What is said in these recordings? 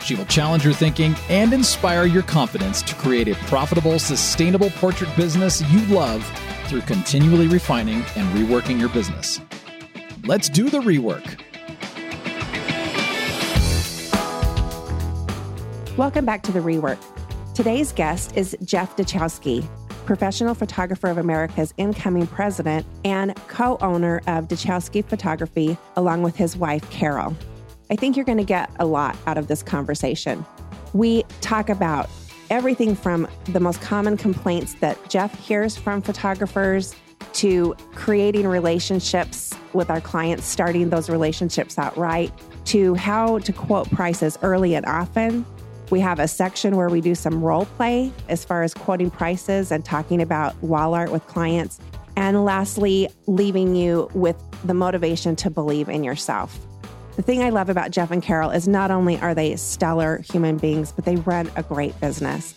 She will challenge your thinking and inspire your confidence to create a profitable, sustainable portrait business you love through continually refining and reworking your business. Let's do the rework. Welcome back to the rework. Today's guest is Jeff Dachowski, professional photographer of America's incoming president and co owner of Dachowski Photography, along with his wife, Carol. I think you're going to get a lot out of this conversation. We talk about everything from the most common complaints that Jeff hears from photographers to creating relationships with our clients, starting those relationships out right, to how to quote prices early and often. We have a section where we do some role play as far as quoting prices and talking about wall art with clients. And lastly, leaving you with the motivation to believe in yourself. The thing I love about Jeff and Carol is not only are they stellar human beings, but they run a great business.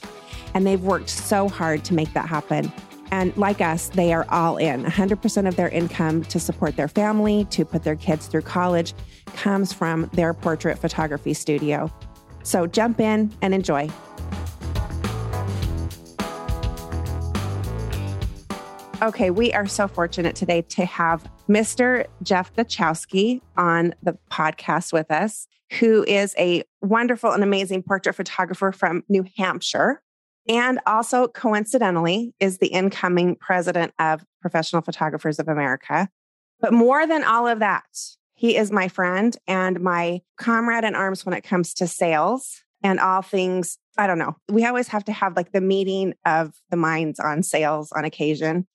And they've worked so hard to make that happen. And like us, they are all in. 100% of their income to support their family, to put their kids through college, comes from their portrait photography studio. So jump in and enjoy. Okay, we are so fortunate today to have Mr. Jeff Dachowski on the podcast with us, who is a wonderful and amazing portrait photographer from New Hampshire. And also, coincidentally, is the incoming president of Professional Photographers of America. But more than all of that, he is my friend and my comrade in arms when it comes to sales and all things. I don't know. We always have to have like the meeting of the minds on sales on occasion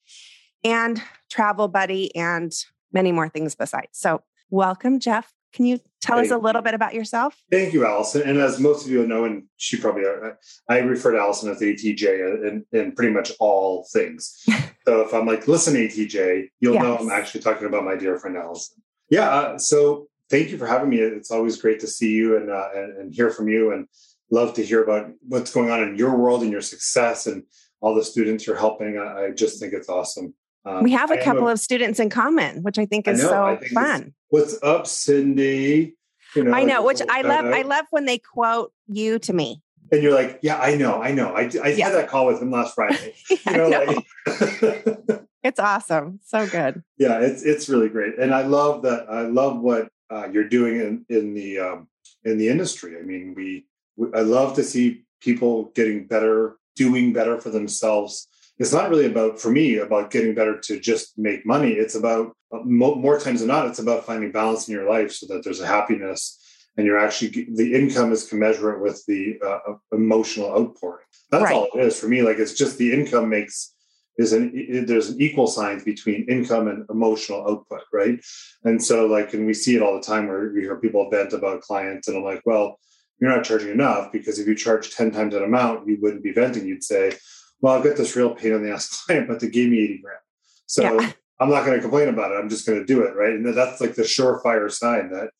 and travel buddy and many more things besides. So, welcome, Jeff. Can you Tell Thank us a little bit about yourself. Thank you, Allison. And as most of you know, and she probably, uh, I refer to Allison as ATJ in, in pretty much all things. so if I'm like, listen, ATJ, you'll yes. know I'm actually talking about my dear friend Allison. Yeah. Uh, so thank you for having me. It's always great to see you and, uh, and, and hear from you, and love to hear about what's going on in your world and your success and all the students you're helping. I, I just think it's awesome. Um, we have a couple a, of students in common, which I think is I know, so think fun. What's up, Cindy? You know, I know, which I love. I love when they quote you to me. And you're like, yeah, I know, I know. I, I yeah. had that call with him last Friday. You know, like, it's awesome. So good. Yeah, it's it's really great, and I love that. I love what uh, you're doing in in the um, in the industry. I mean, we I love to see people getting better, doing better for themselves. It's not really about for me about getting better to just make money. It's about uh, more times than not it's about finding balance in your life so that there's a happiness and you're actually the income is commensurate with the uh, uh emotional outpouring. That's right. all it is for me. Like it's just the income makes is an there's an equal sign between income and emotional output right? And so like and we see it all the time where we hear people vent about clients and i'm like well you're not charging enough because if you charge 10 times that amount you wouldn't be venting you'd say well, I've got this real pain in the ass client, but they gave me 80 grand. So yeah. I'm not going to complain about it. I'm just going to do it. Right. And that's like the surefire sign that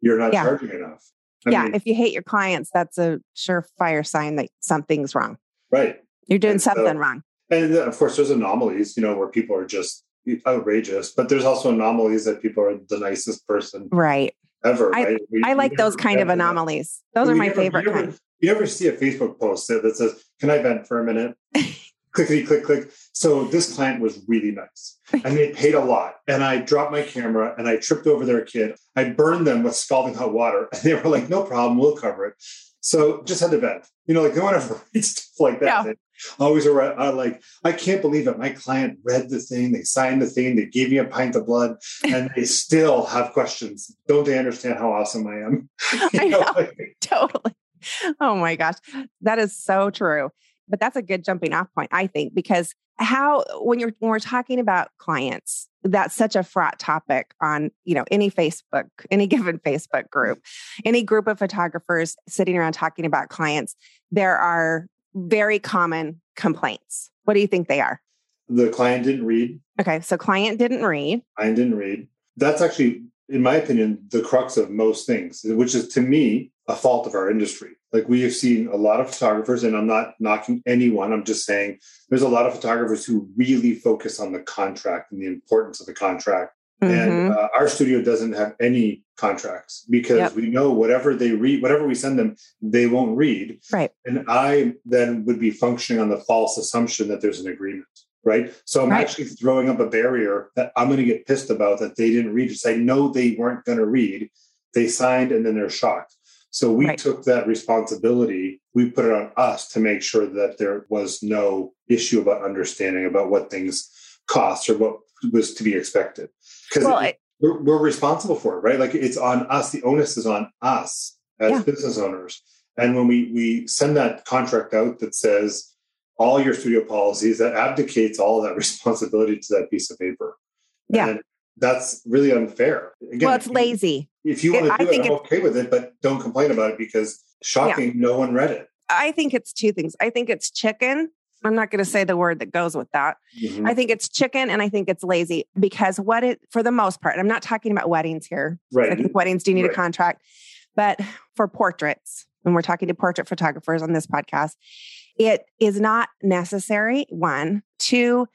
you're not yeah. charging enough. I yeah. Mean, if you hate your clients, that's a surefire sign that something's wrong. Right. You're doing and something so, wrong. And uh, of course, there's anomalies, you know, where people are just outrageous, but there's also anomalies that people are the nicest person. Right. Ever. I, right? we, I like those kind of anomalies. Those are my never, favorite kind. You ever see a Facebook post that says, Can I vent for a minute? Clickety click click. So this client was really nice and they paid a lot. And I dropped my camera and I tripped over their kid. I burned them with scalding hot water. And they were like, No problem, we'll cover it. So just had to vent. You know, like no one ever reads stuff like that. Yeah. Always around, like, I can't believe it. My client read the thing, they signed the thing, they gave me a pint of blood, and they still have questions. Don't they understand how awesome I am? I know, know like, totally oh my gosh. That is so true. But that's a good jumping off point, I think, because how when you're when we're talking about clients, that's such a fraught topic on, you know, any Facebook, any given Facebook group, any group of photographers sitting around talking about clients, there are very common complaints. What do you think they are? The client didn't read. Okay, so client didn't read. Client didn't read. That's actually, in my opinion, the crux of most things, which is to me a fault of our industry. Like we have seen a lot of photographers, and I'm not knocking anyone, I'm just saying there's a lot of photographers who really focus on the contract and the importance of the contract. Mm-hmm. And uh, our studio doesn't have any contracts because yep. we know whatever they read, whatever we send them, they won't read. Right. And I then would be functioning on the false assumption that there's an agreement. Right. So I'm right. actually throwing up a barrier that I'm going to get pissed about that they didn't read. Just I know they weren't going to read. They signed and then they're shocked. So we right. took that responsibility, we put it on us to make sure that there was no issue about understanding about what things cost or what was to be expected. Because well, we're, we're, responsible for it, right? Like it's on us. The onus is on us as yeah. business owners. And when we we send that contract out that says all your studio policies, that abdicates all that responsibility to that piece of paper. Yeah. And that's really unfair. Again, well, it's lazy. If you want to do it, I'm okay with it, but don't complain about it because shocking, yeah. no one read it. I think it's two things. I think it's chicken. I'm not going to say the word that goes with that. Mm-hmm. I think it's chicken and I think it's lazy because what it, for the most part, I'm not talking about weddings here. Right. I think weddings do need right. a contract, but for portraits, when we're talking to portrait photographers on this podcast, it is not necessary. One, two,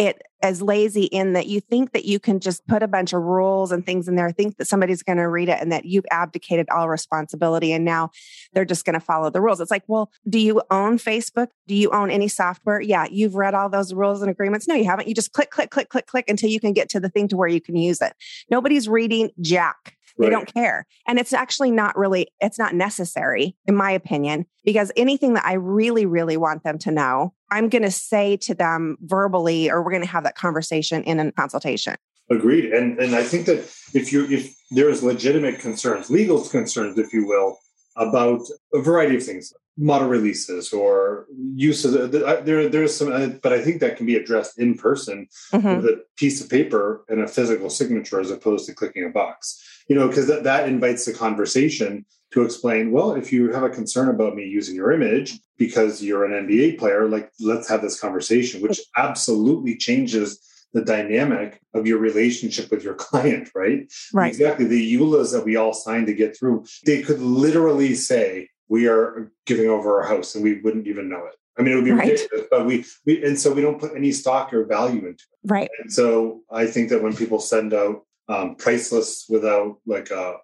it as lazy in that you think that you can just put a bunch of rules and things in there, think that somebody's going to read it and that you've abdicated all responsibility and now they're just going to follow the rules. It's like, well, do you own Facebook? Do you own any software? Yeah, you've read all those rules and agreements. No, you haven't. You just click, click, click, click, click until you can get to the thing to where you can use it. Nobody's reading Jack. They right. don't care. And it's actually not really, it's not necessary, in my opinion, because anything that I really, really want them to know, I'm going to say to them verbally, or we're going to have that conversation in a consultation. Agreed. And and I think that if you if there's legitimate concerns, legal concerns, if you will, about a variety of things, model releases or use of the, there there's some uh, but i think that can be addressed in person mm-hmm. with a piece of paper and a physical signature as opposed to clicking a box you know, because that, that invites the conversation to explain, well, if you have a concern about me using your image because you're an NBA player, like let's have this conversation, which absolutely changes the dynamic of your relationship with your client, right? Right. Exactly. The EULAs that we all signed to get through, they could literally say, we are giving over our house and we wouldn't even know it. I mean, it would be Right. ridiculous, but we, we, and so we don't put any stock or value into it. Right. And so I think that when people send out um, priceless without like a,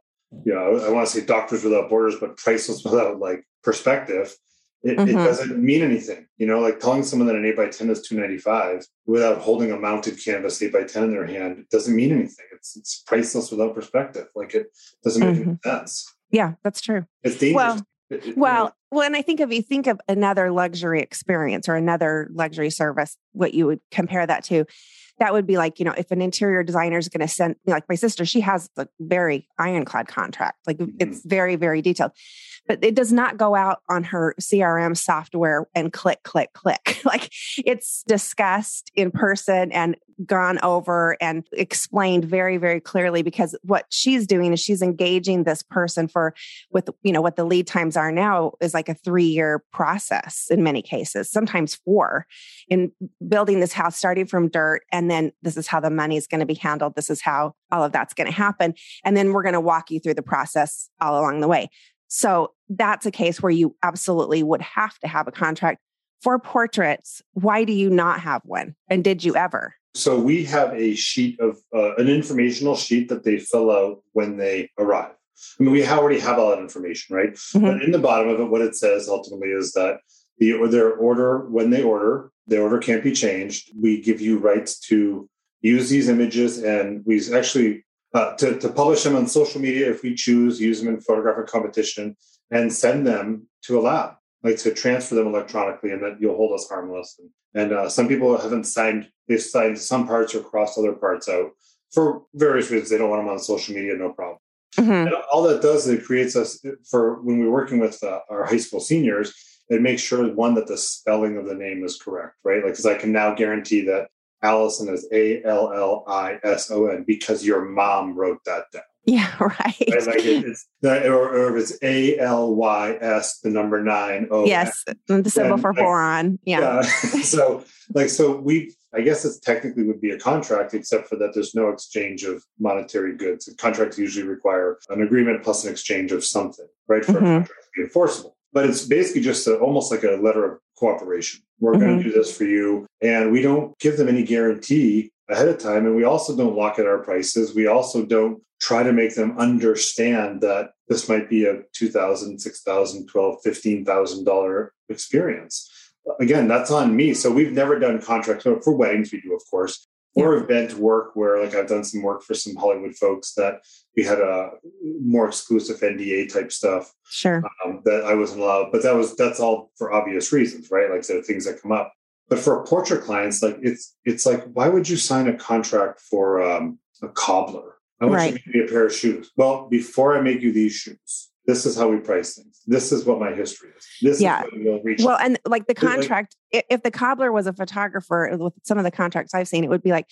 you know, I want to say doctors without borders, but priceless without like perspective, it, it Mhm. doesn't mean anything. You know, like telling someone that an eight by ten is two ninety five without holding a mounted canvas eight by ten in their hand doesn't mean anything. It's it's priceless without perspective. Like it doesn't make any sense. Yeah, that's true. It's dangerous. Well, It- it- you Well, know, when I think of you think of another luxury experience or another luxury service, what you would compare that to, that would be like, you know, if an interior designer is going to send, me like my sister, she has a very ironclad contract. Like Mhm. it's very, very detailed, but it does not go out on her CRM software and click, click, click. like it's discussed in person and gone over and explained very, very clearly because what she's doing is she's engaging this person for with you know what the lead times are now is like a three year process in many cases sometimes four in building this house starting from dirt and then this is how the money is going to be handled this is how all of that's going to happen and then we're going to walk you through the process all along the way. So that's a case where you absolutely would have to have a contract. For portraits why do you not have one? And did you ever So we have a sheet of uh, an informational sheet that they fill out when they arrive. I mean, we already have all that information, right? Mhm. But in the bottom of it, what it says ultimately is that the or their order when they order, the order can't be changed. We give you rights to use these images, and we actually uh, to to publish them on social media if we choose, use them in photographic competition, and send them to a lab, like to transfer them electronically, and that you'll hold us harmless. And, and uh, some people haven't signed; they've signed some parts or crossed other parts out for various reasons. They don't want them on social media, no problem. Mhm. And all that does is it creates us for when we're working with uh, our high school seniors. It makes sure one that the spelling of the name is correct, right? Like, because I can now guarantee that Allison is A L L I S O N because your mom wrote that down. yeah right, Right? Like it, it's that, or, or if it's A L Y S, the number nine. O yes the symbol for like, boron yeah. so, like, so we, I guess it technically would be a contract, except for that there's no exchange of monetary goods. Contracts usually require an agreement plus an exchange of something, right, for Mhm. a contract to be enforceable. But it's basically just a, almost like a letter of cooperation. We're going to do this for you, and we don't give them any guarantee ahead of time, and we also don't lock at our prices. We also don't try to make them understand that this might be a two thousand, six thousand, twelve, fifteen thousand dollar $6,000, $12,000, $15,000 experience. Again, that's on me. So we've never done contracts for for weddings. We do, of course, or event work where, like, I've done some work for some Hollywood folks that we had a more exclusive NDA type stuff Sure. um, that I wasn't allowed. But that was that's all for obvious reasons, right? Like, so things that come up. But for portrait clients, like it's it's like, why would you sign a contract for um, a cobbler? I want Right. you to make me a pair of shoes. Well, before I make you these shoes, this is how we price things. This is what my history is. This Yeah. is what we'll reach. Well, and like the But, like- contract, if the cobbler was a photographer, with some of the contracts I've seen, it would be like,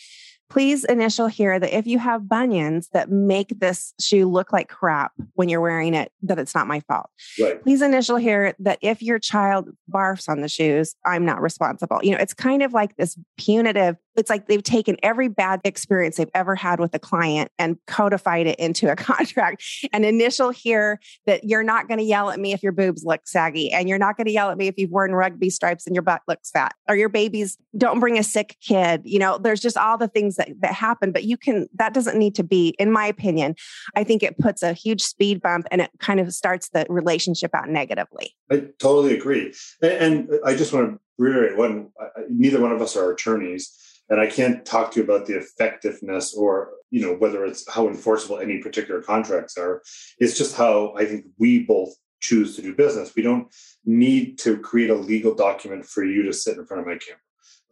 please initial here that if you have bunions that make this shoe look like crap when you're wearing it, that it's not my fault. right. Please initial here that if your child barfs on the shoes, I'm not responsible. You know, it's kind of like this punitive, it's like they've taken every bad experience they've ever had with a client and codified it into a contract. And initial here that you're not going to yell at me if your boobs look saggy, and you're not going to yell at me if you've worn rugby stripes and your butt looks fat, or your babies don't bring a sick kid. You know, there's just all the things that, that happen, but you can, that doesn't need to be, in my opinion, I think it puts a huge speed bump and it kind of starts the relationship out negatively. I totally agree. And, and I just want to reiterate one, neither one of us are attorneys. And I can't talk to you about the effectiveness or, you know, whether it's how enforceable any particular contracts are. It's just how I think we both choose to do business. We don't need to create a legal document for you to sit in front of my camera.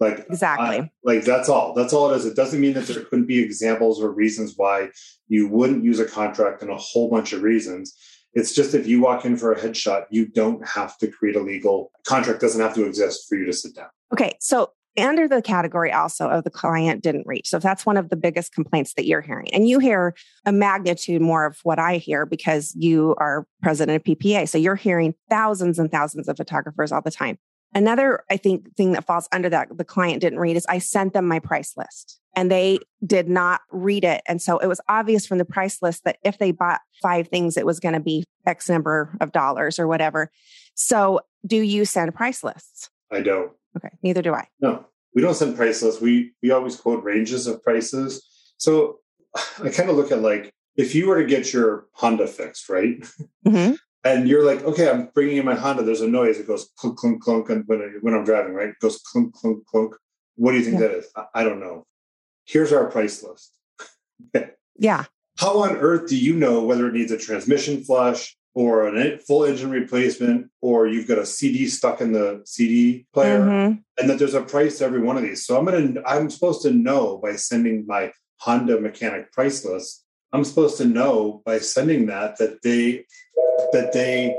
Like Exactly. I- like that's all. That's all it is. It doesn't mean that there couldn't be examples or reasons why you wouldn't use a contract and a whole bunch of reasons. It's just if you walk in for a headshot, you don't have to create a legal contract. Doesn't have to exist for you to sit down. Okay. So under the category also of the client didn't reach. So if that's one of the biggest complaints that you're hearing, and you hear a magnitude more of what I hear because you are president of PPA. So you're hearing thousands and thousands of photographers all the time. Another, I think, thing that falls under that the client didn't read is I sent them my price list and they did not read it. And so it was obvious from the price list that if they bought five things, it was going to be X number of dollars or whatever. So do you send price lists? I don't. Okay. Neither do I. No, we don't send price lists. We we always quote ranges of prices. So I kind of look at like if you were to get your Honda fixed, right? Mm-hmm. and you're like, okay, I'm bringing in my Honda. There's a noise. It goes clunk, clunk, clunk when, when I'm driving, right? It goes clunk, clunk, clunk. What do you think yeah. that is? I, I don't know. Here's our price list. yeah. How on earth do you know whether it needs a transmission flush, or a full engine replacement, or you've got a CD stuck in the CD player, mm-hmm. and that there's a price to every one of these. So I'm gonna I'm supposed to know by sending my Honda mechanic price list. I'm supposed to know by sending that that they that they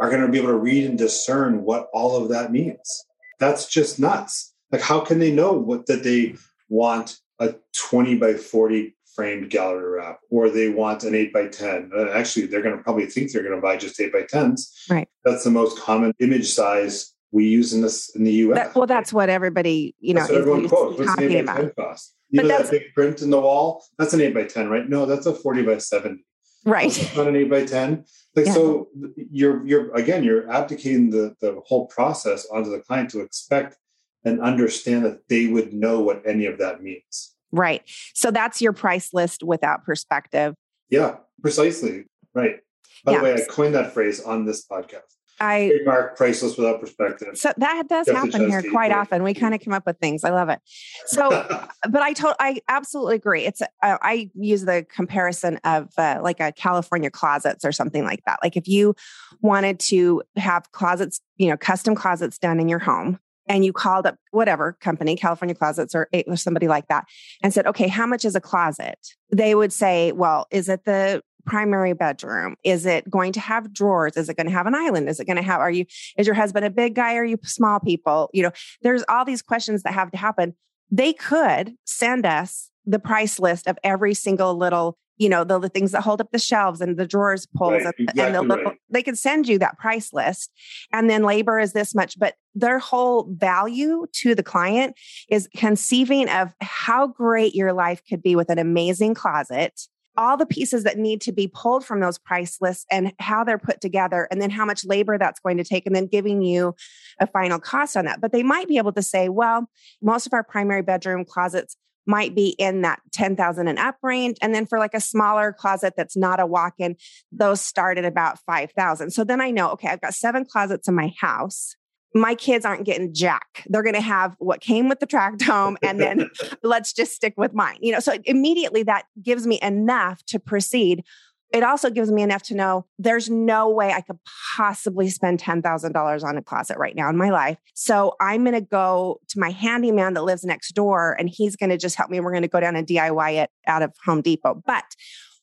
are going to be able to read and discern what all of that means. That's just nuts. Like, how can they know what that they want a 20 by 40 framed gallery wrap or they want an 8 by 10 uh, actually they're going to probably think they're going to buy just 8 by 10s right. That's the most common image size we use in this in the us that, well that's what everybody you know everyone quotes. What's an 8 by 10 cost? You but know that big print in the wall? That's an 8 by 10 right? No that's a 40 by 70 right. That's not an 8 by 10 like yeah. so you're you're again you're abdicating the the whole process onto the client to expect and understand that they would know what any of that means Right. So that's your price list without perspective. Yeah, precisely. Right. By yeah. the way, I coined that phrase on this podcast. I trademark priceless without perspective. So that does happen here quite often. We kind of come up with things. I love it. So, but I told I absolutely agree. It's uh, I use the comparison of uh, like a California closets or something like that. Like if you wanted to have closets, you know, custom closets done in your home, and you called up whatever company, California Closets or, somebody like that, and said, okay, how much is a closet? They would say, well, is it the primary bedroom? Is it going to have drawers? Is it going to have an island? Is it going to have, are you, is your husband a big guy? Are you small people? You know, there's all these questions that have to happen. They could send us the price list of every single little you know the, the things that hold up the shelves and the drawers pulls right, and, exactly and the little, right. they can send you that price list and then labor is this much but their whole value to the client is conceiving of how great your life could be with an amazing closet all the pieces that need to be pulled from those price lists and how they're put together and then how much labor that's going to take and then giving you a final cost on that but they might be able to say well most of our primary bedroom closets might be in that 10,000 and up range. And then for like a smaller closet that's not a walk in, those start at about 5,000. So then I know, okay, I've got seven closets in my house. My kids aren't getting jack. They're going to have what came with the tract home. And then let's just stick with mine. You know, so immediately that gives me enough to proceed it also gives me enough to know there's no way I could possibly spend $10,000 on a closet right now in my life. So I'm going to go to my handyman that lives next door and he's going to just help me. We're going to go down and DIY it out of Home Depot. But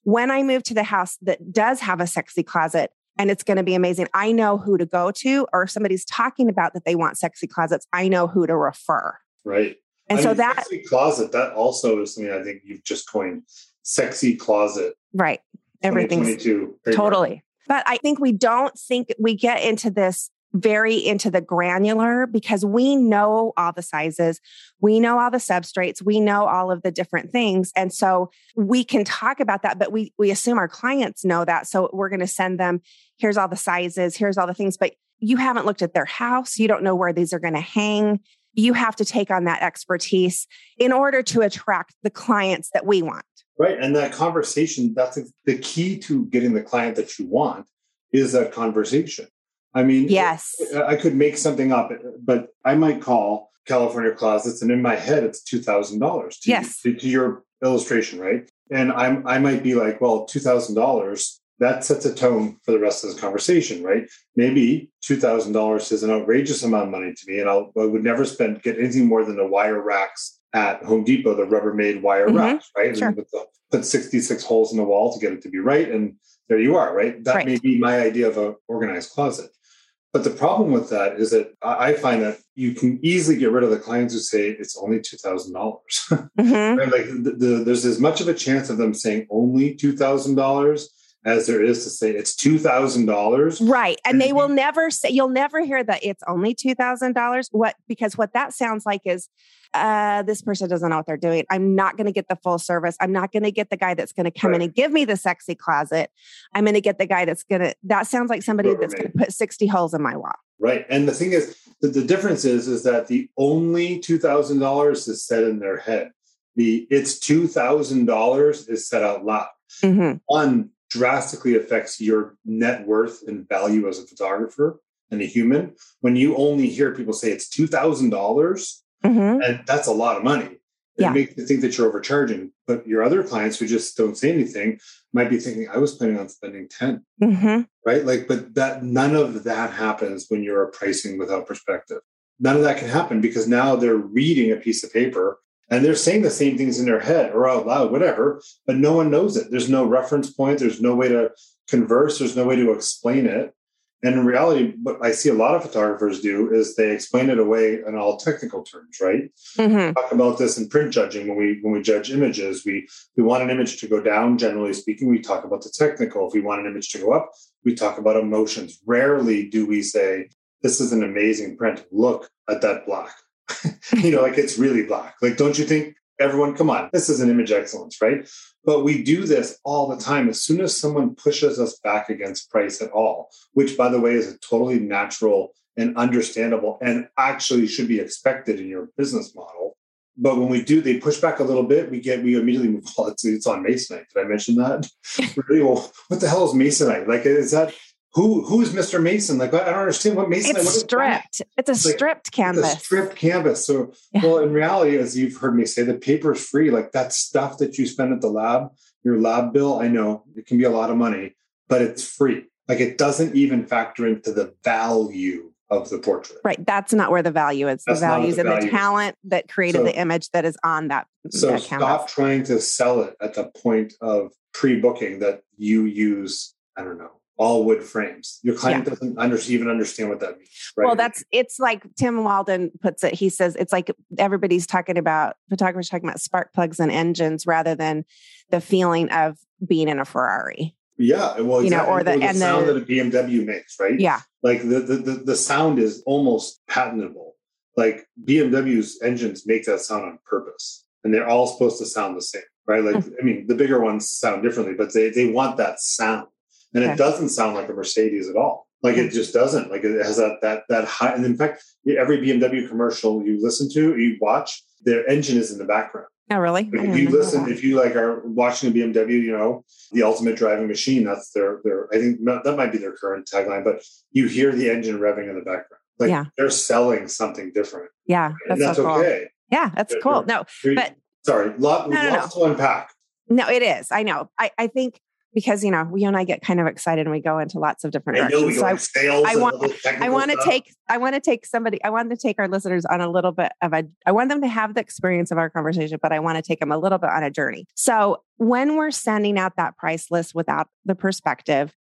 when I move to the house that does have a sexy closet, and it's going to be amazing. I know who to go to, or if somebody's talking about that they want sexy closets, I know who to refer. Right. And I so mean, that closet, that also is something I think you've just coined sexy closet. Right everything's totally. But I think we don't think we get into this very into the granular because we know all the sizes, we know all the substrates, we know all of the different things. And so we can talk about that, but we we assume our clients know that. So we're going to send them here's all the sizes, here's all the things, but you haven't looked at their house, you don't know where these are going to hang. You have to take on that expertise in order to attract the clients that we want. Right. And that conversation, that's the key to getting the client that you want is that conversation. I mean, yes, I could make something up, but I might call California Closets, and in my head, it's two thousand dollars. Yes, to, to, your illustration, right? And I'm I might be like, well, two thousand dollars that sets a tone for the rest of this conversation, right? Maybe two thousand dollars is an outrageous amount of money to me, and I'll, I would never spend get anything more than the wire racks at Home Depot, the Rubbermaid wire mm-hmm. racks, right? Sure. And the, put 66 holes in the wall to get it to be right. And there you are, right? That right. may be my idea of an organized closet. But the problem with that is that I find that you can easily get rid of the clients who say it's only two thousand dollars. Mm-hmm. Like the, the, there's as much of a chance of them saying only two thousand dollars as there is to say it's two thousand dollars. Right, and, they will never say you'll never hear that it's only two thousand dollars. What because what that sounds like is uh, this person doesn't know what they're doing. I'm not going to get the full service. I'm not going to get the guy that's going to come right. in and give me the sexy closet. I'm going to get the guy that's going to, that sounds like somebody that's going to put 60 holes in my wall. Right. And the thing is, the, the difference is, is that the only $2,000 is set in their head. The it's $2,000 is said out loud. Mm-hmm. One drastically affects your net worth and value as a photographer and a human. When you only hear people say it's $2,000, Mm-hmm. And that's a lot of money. It yeah. makes you think that you're overcharging. But your other clients who just don't say anything might be thinking, I was planning on spending 10. Mm-hmm. Right. Like, but that none of that happens when you're pricing without perspective. None of that can happen because now they're reading a piece of paper and they're saying the same things in their head or out loud, whatever, but no one knows it. There's no reference point. There's no way to converse. There's no way to explain it. And in reality, what I see a lot of photographers do is they explain it away in all technical terms, right? Mm-hmm. Talk about this in print judging when we when we judge images. We we want an image to go down, generally speaking. We talk about the technical. If we want an image to go up, we talk about emotions. Rarely do we say, "This is an amazing print. Look at that black." you know, like it's really black. Like, don't you think everyone, come on, this is an image excellence, right? But we do this all the time. As soon as someone pushes us back against price at all, which by the way is a totally natural and understandable and actually should be expected in your business model. But when we do, they push back a little bit. We get, we immediately move. It's, it's on Masonite. Did I mention that? really? Well, what the hell is Masonite? Like, is that who who's Mr. Mason? Like I don't understand what Mason. It's stripped. It's a it's stripped canvas. It's a stripped canvas. So yeah. well, in reality, as you've heard me say, the paper is free. Like that stuff that you spend at the lab, your lab bill. I know it can be a lot of money, but it's free. Like it doesn't even factor into the value of the portrait. Right. That's not where the value is. That's the value is in the talent that created so, the image that is on that. So that stop trying to sell it at the point of pre-booking that you use. I don't know all wood frames. Your client yeah. doesn't under, even understand what that means. Right? Well, that's it's like Tim Walden puts it. He says it's like everybody's talking about photographers talking about spark plugs and engines rather than the feeling of being in a Ferrari. Yeah, well, exactly. you know, or the, or the and sound the, that a BMW makes, right? Yeah, like the, the the the sound is almost patentable. Like BMW's engines make that sound on purpose, and they're all supposed to sound the same, right? Like, hmm. I mean, the bigger ones sound differently, but they they want that sound and okay. it doesn't sound like a Mercedes at all. Like it hmm. just doesn't. Like it has that that that high. And in fact, every BMW commercial you listen to, you watch, their engine is in the background. Oh, really? Like if you listen, if you like are watching a BMW, you know, the ultimate driving machine. That's their their. I think that might be their current tagline. But you hear the engine revving in the background. Like yeah. they're selling something different. Yeah, that's, that's so cool. okay. Yeah, that's they're, cool. No, but sorry, lot, no, no, lots no. to unpack. No, it is. I know. I, I think because you know you and I get kind of excited and we go into lots of different I directions. so I, I want I want to take I want to take somebody I want to take our listeners on a little bit of a I want them to have the experience of our conversation, but I want to take them a little bit on a journey. So when we're sending out that price list without the perspective,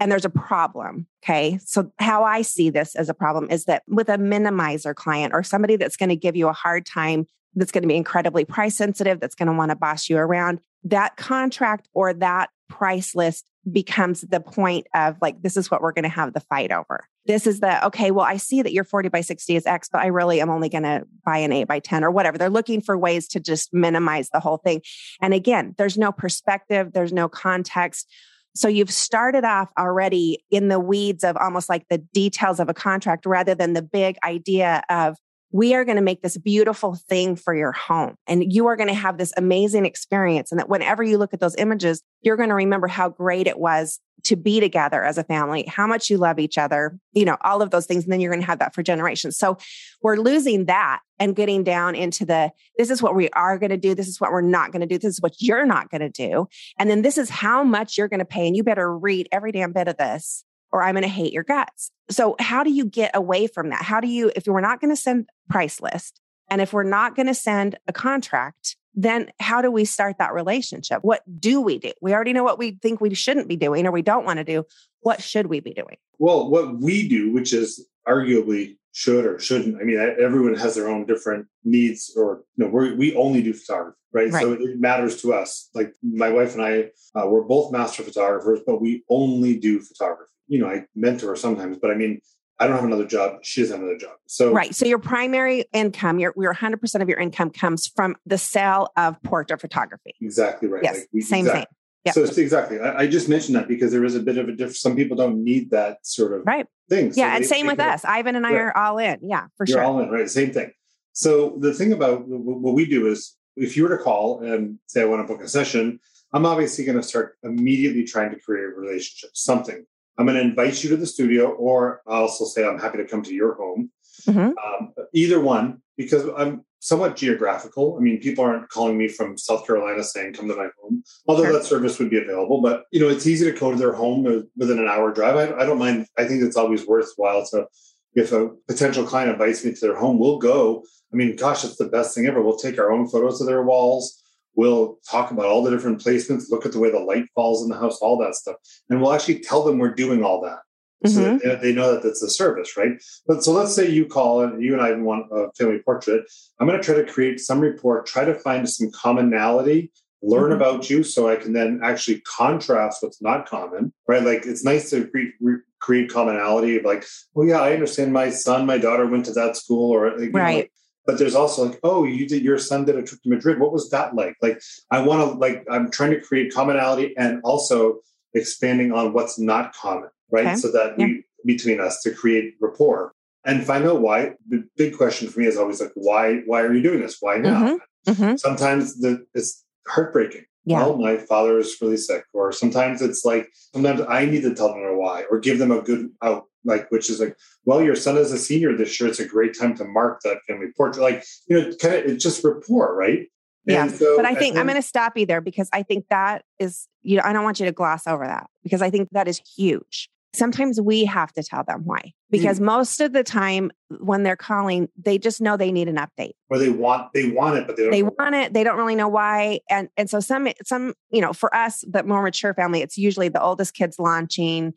and there's a problem. Okay. So, how I see this as a problem is that with a minimizer client or somebody that's going to give you a hard time, that's going to be incredibly price sensitive, that's going to want to boss you around, that contract or that price list becomes the point of like, this is what we're going to have the fight over. This is the, okay, well, I see that your 40 by 60 is X, but I really am only going to buy an 8 by 10 or whatever. They're looking for ways to just minimize the whole thing. And again, there's no perspective, there's no context. So you've started off already in the weeds of almost like the details of a contract rather than the big idea of we are going to make this beautiful thing for your home and you are going to have this amazing experience. And that whenever you look at those images, you're going to remember how great it was to be together as a family, how much you love each other, you know, all of those things. And then you're going to have that for generations. So we're losing that and getting down into the this is what we are going to do. This is what we're not going to do. This is what you're not going to do. And then this is how much you're going to pay. And you better read every damn bit of this or I'm going to hate your guts. So, how do you get away from that? How do you, if we're not going to send price list and if we're not going to send a contract, then how do we start that relationship? What do we do? We already know what we think we shouldn't be doing or we don't want to do. What should we be doing? Well, what we do, which is arguably should or shouldn't. I mean, everyone has their own different needs, or you know, we we only do photography, right? right? So it matters to us. Like my wife and I, uh, we're both master photographers, but we only do photography. You know, I mentor her sometimes, but I mean, I don't have another job. She doesn't have another job. So right. So your primary income, your your 100 percent of your income comes from the sale of portrait photography. Exactly right. Yes. Like we, same exactly. thing. So exactly. I, I, just mentioned that because there is a bit of a difference. Some people don't need that sort of right. thing. So yeah, and same with us. Ivan and I right. are all in. Yeah, for sure. You're sure. all in, right? Same thing. So the thing about what we do is, if you were to call and say I want to book a session, I'm obviously going to start immediately trying to create a relationship, something. I'm going to invite you to the studio, or I'll also say I'm happy to come to your home. Mm-hmm. Um, either one, because I'm somewhat geographical. I mean, people aren't calling me from South Carolina saying, come to my home, although sure. that service would be available. But, you know, it's easy to go to their home within an hour drive. I, I don't mind. I think it's always worthwhile to, if a potential client invites me to their home, we'll go. I mean, gosh, it's the best thing ever. We'll take our own photos of their walls. We'll talk about all the different placements, look at the way the light falls in the house, all that stuff. And we'll actually tell them we're doing all that mm-hmm. that they know that that's a service, right? But so let's say you call and you and I want a family portrait. I'm going to try to create some report, try to find some commonality, learn mm-hmm. about you, so I can then actually contrast what's not common, right? Like it's nice to re- create commonality of like, well, yeah, I understand my son, my daughter went to that school, or like, right. Know, but there's also like, oh, you did your son did a trip to Madrid. What was that like? Like, I want to like, I'm trying to create commonality and also expanding on what's not common right? Okay. So that yeah. we between us to create rapport and find out why. The big question for me is always like, why? Why are you doing this? Why now? Mm-hmm. Mm-hmm. Sometimes the, it's heartbreaking. Yeah. Well, my father is really sick, or sometimes it's like sometimes I need to tell them a why, or give them a good out, like which is like, well, your son is a senior this year. It's a great time to mark that family portrait. Like you know, kind of it's just rapport, right? Yeah. So, but I think then, I'm going to stop you there because I think that is, you know, I don't want you to gloss over that because I think that is huge sometimes we have to tell them why because mm. most of the time when they're calling they just know they need an update or they want they want it but they, they want it they don't really know why and and so some some you know for us the more mature family it's usually the oldest kids launching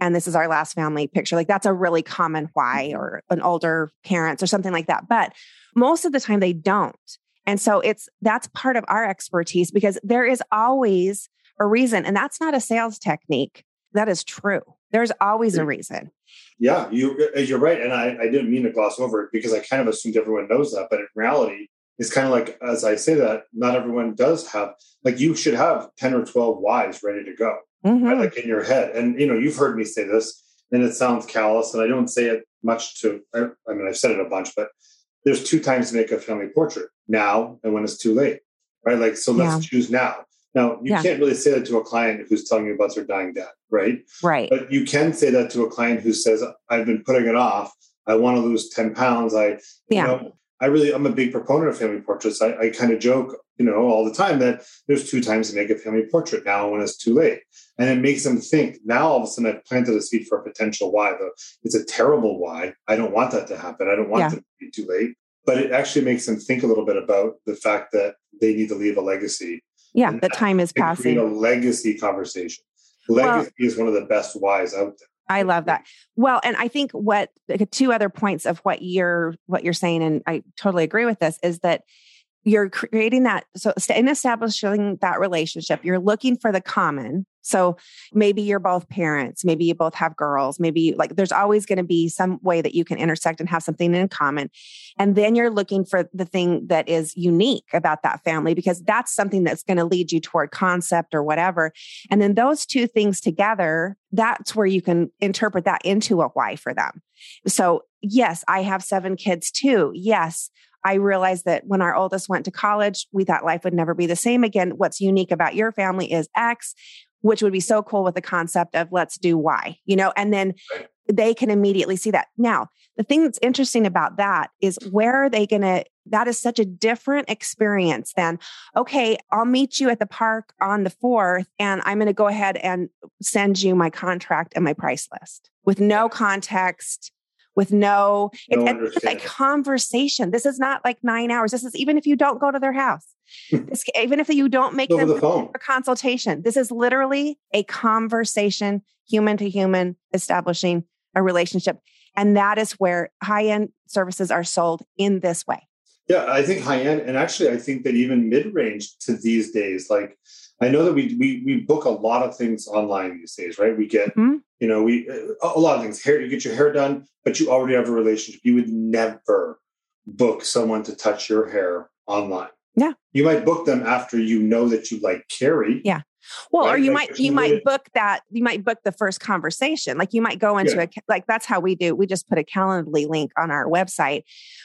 and this is our last family picture like that's a really common why mm-hmm. or an older parents or something like that but most of the time they don't and so it's that's part of our expertise because there is always a reason and that's not a sales technique that is true there's always a reason. Yeah, you you're right, and I, I didn't mean to gloss over it because I kind of assumed everyone knows that, but in reality, it's kind of like as I say that not everyone does have like you should have ten or twelve whys ready to go, mm-hmm. right? like in your head. And you know, you've heard me say this, and it sounds callous, and I don't say it much to. I, I mean, I've said it a bunch, but there's two times to make a family portrait: now and when it's too late, right? Like, so let's yeah. choose now. Now, you yeah. can't really say that to a client who's telling you about their dying dad, right? Right. But you can say that to a client who says, I've been putting it off. I want to lose 10 pounds. I, yeah. you know, I really, I'm a big proponent of family portraits. I, I kind of joke, you know, all the time that there's two times to make a family portrait now when it's too late. And it makes them think now all of a sudden I've planted a seed for a potential why, though it's a terrible why. I don't want that to happen. I don't want yeah. to be too late. But it actually makes them think a little bit about the fact that they need to leave a legacy yeah, the time is passing. a legacy conversation. Legacy well, is one of the best whys out there. I love that. Well, and I think what two other points of what you're what you're saying, and I totally agree with this, is that you're creating that so in establishing that relationship you're looking for the common so maybe you're both parents maybe you both have girls maybe like there's always going to be some way that you can intersect and have something in common. And then you're looking for the thing that is unique about that family because that's something that's going to lead you toward concept or whatever. And then those two things together that's where you can interpret that into a why for them. So yes i have seven kids too. Yes I realized that when our oldest went to college, we thought life would never be the same again. What's unique about your family is X, which would be so cool with the concept of let's do why, you know, and then they can immediately see that. Now, the thing that's interesting about that is where are they going to, that is such a different experience than, okay, I'll meet you at the park on the 4th and I'm going to go ahead and send you my contract and my price list with no context with no, no it's a conversation. This is not like nine hours. This is even if you don't go to their house. this, even if you don't make them the phone. a consultation, this is literally a conversation, human to human, establishing a relationship. And that is where high end services are sold in this way. Yeah, I think high end, and actually, I think that even mid range to these days, like I know that we we we book a lot of things online these days, right? We get Mhm. you know we a lot of things. Hair, you get your hair done, but you already have a relationship. You would never book someone to touch your hair online. Yeah. you might book them after you know that you like Carrie. Yeah. Well, or you like, might you might book that you might book the first conversation. Like you might go into Yeah. a like that's how we do. We just put a Calendly link on our website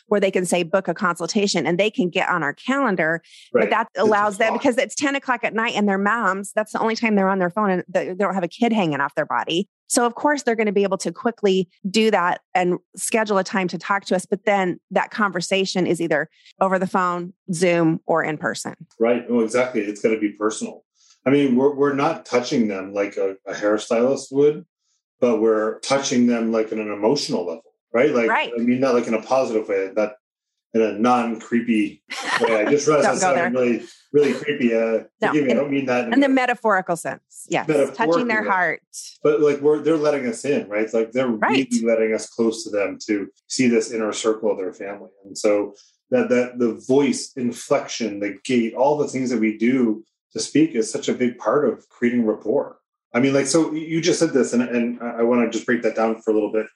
where they can say book a consultation and they can get on our calendar. Right. But that It's allows them because it's 10 o'clock at night and their moms, that's the only time they're on their phone and they they don't have a kid hanging off their body. So of course they're going to be able to quickly do that and schedule a time to talk to us. But then that conversation is either over the phone, Zoom, or in person. Right. Well, exactly. It's going to be personal. I mean, we're, we're not touching them like a, a hairstylist would, but we're touching them like in an emotional level, right? Like, Right. I mean, not like in a positive way, but in a non creepy way. I just realized Don't that sounded really, really creepy. Uh, No, forgive me, I in- don't mean that. In the a- metaphorical sense. Yes. Touching their heart. but like we're they're letting us in, right? It's like they're Right. really letting us close to them to see this inner circle of their family. And so that that the voice inflection, the gait, all the things that we do to speak is such a big part of creating rapport. I mean, like so you just said this, and and I want to just break that down for a little bit.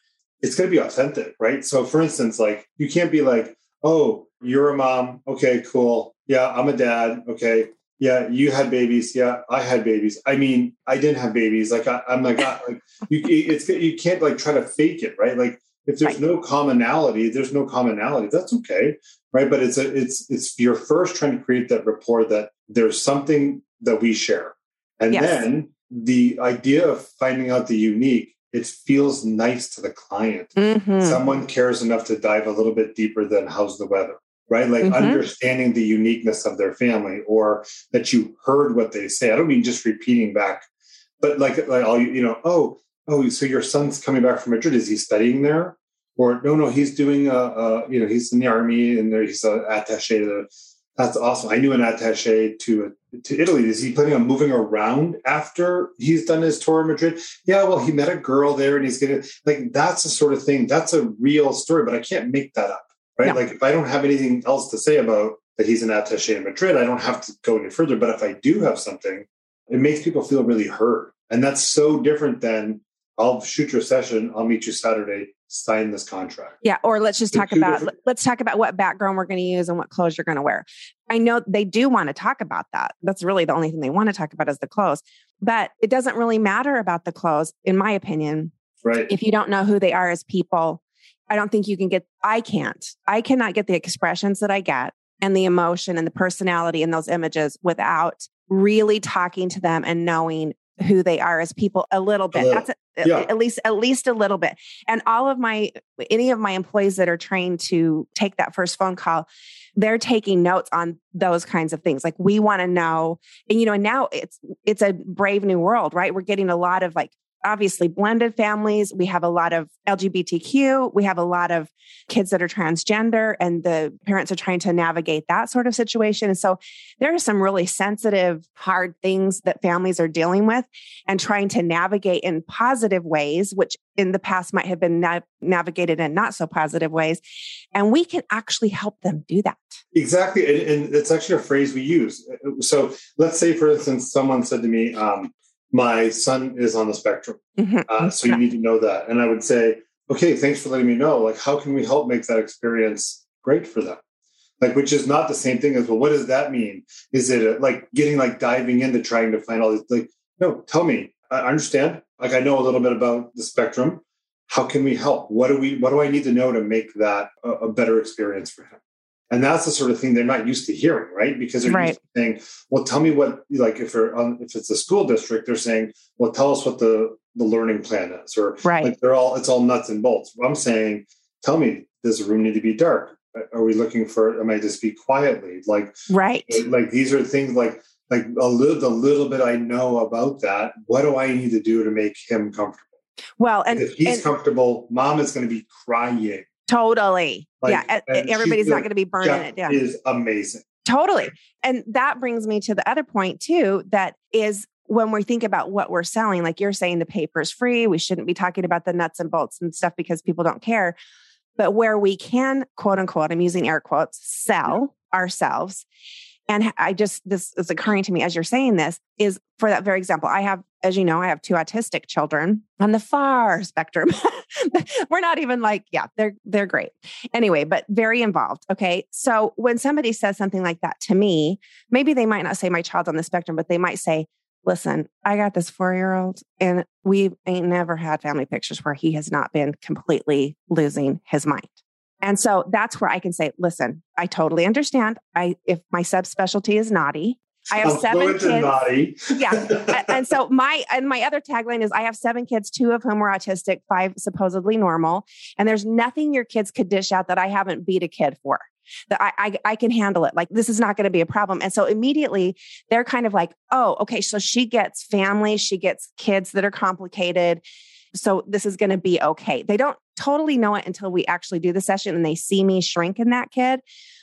It's going to be authentic, right? So, for instance, like you can't be like, "Oh, you're a mom. Okay, cool. Yeah, I'm a dad. Okay, yeah, you had babies. Yeah, I had babies. I mean, I didn't have babies. Like I, I'm like, I, like you, it's you can't like try to fake it, right? Like if there's Right. no commonality, there's no commonality. That's okay, right? But it's a, it's it's you're first trying to create that rapport that there's something that we share, and Yes. then the idea of finding out the unique. It feels nice to the client Mhm. someone cares enough to dive a little bit deeper than how's the weather right like Mhm. understanding the uniqueness of their family or that you heard what they say i don't mean just repeating back but like like all you you know oh oh so your son's coming back from madrid is he studying there or no no he's doing a, a you know he's in the army and there he's an attaché to that's awesome. I knew an attaché to to Italy. Is he planning on moving around after he's done his tour in Madrid? Yeah, well, he met a girl there, and he's gonna like that's the sort of thing. That's a real story, but I can't make that up, right? No. Like if I don't have anything else to say about that he's an attaché in Madrid, I don't have to go any further. But if I do have something, it makes people feel really heard, and that's so different than I'll shoot your session. I'll meet you Saturday. Sign this contract. Yeah, or let's just talk about different- let's talk about what background we're going to use and what clothes you're going to wear. I know they do want to talk about that. That's really the only thing they want to talk about is the clothes. But it doesn't really matter about the clothes in my opinion Right. if you don't know who they are as people. I don't think you can get I can't. I cannot get the expressions that I get and the emotion and the personality in those images without really talking to them and knowing who they are as people a little bit. That's a, Yeah. at least at least a little bit. And all of my any of my employees that are trained to take that first phone call, they're taking notes on those kinds of things. Like we want to know, and you know, and now it's it's a brave new world, right? We're getting a lot of like obviously blended families. We have a lot of LGBTQ. We have a lot of kids that are transgender, and the parents are trying to navigate that sort of situation. And so there are some really sensitive, hard things that families are dealing with and trying to navigate in positive ways, which in the past might have been nav- navigated in not so positive ways. And we can actually help them do that. Exactly. And, and it's actually a phrase we use. So let's say, for instance, someone said to me, um, my son is on the spectrum. Mhm. Uh, so you need to know that. And I would say, okay, thanks for letting me know. Like, how can we help make that experience great for them? Like, which is not the same thing as, well, what does that mean? Is it uh like getting like diving into trying to find all these, like, no, tell me, I understand. Like, I know a little bit about the spectrum. How can we help? What do we, what do I need to know to make that a, a better experience for him? And that's the sort of thing they're not used to hearing, right? Because they're Right. used to saying, "Well, tell me what." Like if they're on, if it's a school district, they're saying, "Well, tell us what the the learning plan is," or Right. like they're all it's all nuts and bolts. I'm saying, tell me, does the room need to be dark? Are we looking for? Am I to speak quietly? Like, Right. Eh, like these are things like like a little the little bit I know about that. What do I need to do to make him comfortable? Well, and, if he's and comfortable, mom is going to be crying. Totally. Like, yeah. Everybody's not going to be burning it down. is amazing. Totally. And that brings me to the other point too that is when we think about what we're selling, like you're saying the paper's free, we shouldn't be talking about the nuts and bolts and stuff because people don't care. But where we can, quote unquote, I'm using air quotes, sell ourselves. And I just, this is occurring to me as you're saying this, is for that very example. I have, as you know, I have two autistic children on the far spectrum. We're not even like, yeah, they're they're great. Anyway, but very involved. Okay. So when somebody says something like that to me, maybe they might not say my child's on the spectrum, but they might say, listen, I got this four year old, and we ain't never had family pictures where he has not been completely losing his mind. And so that's where I can say, listen, I totally understand. I if my subspecialty is naughty, I have I'm seven kids. naughty. Yeah. And so my and my other tagline is I have seven kids, two of whom are autistic, five supposedly normal. And there's nothing your kids could dish out that I haven't beat a kid for. That I, I I can handle it. Like this is not going to be a problem. And so immediately they're kind of like, oh, okay. So she gets family, she gets kids that are complicated. So this is going to be okay. They don't totally know it until we actually do the session and they see me shrink in that kid.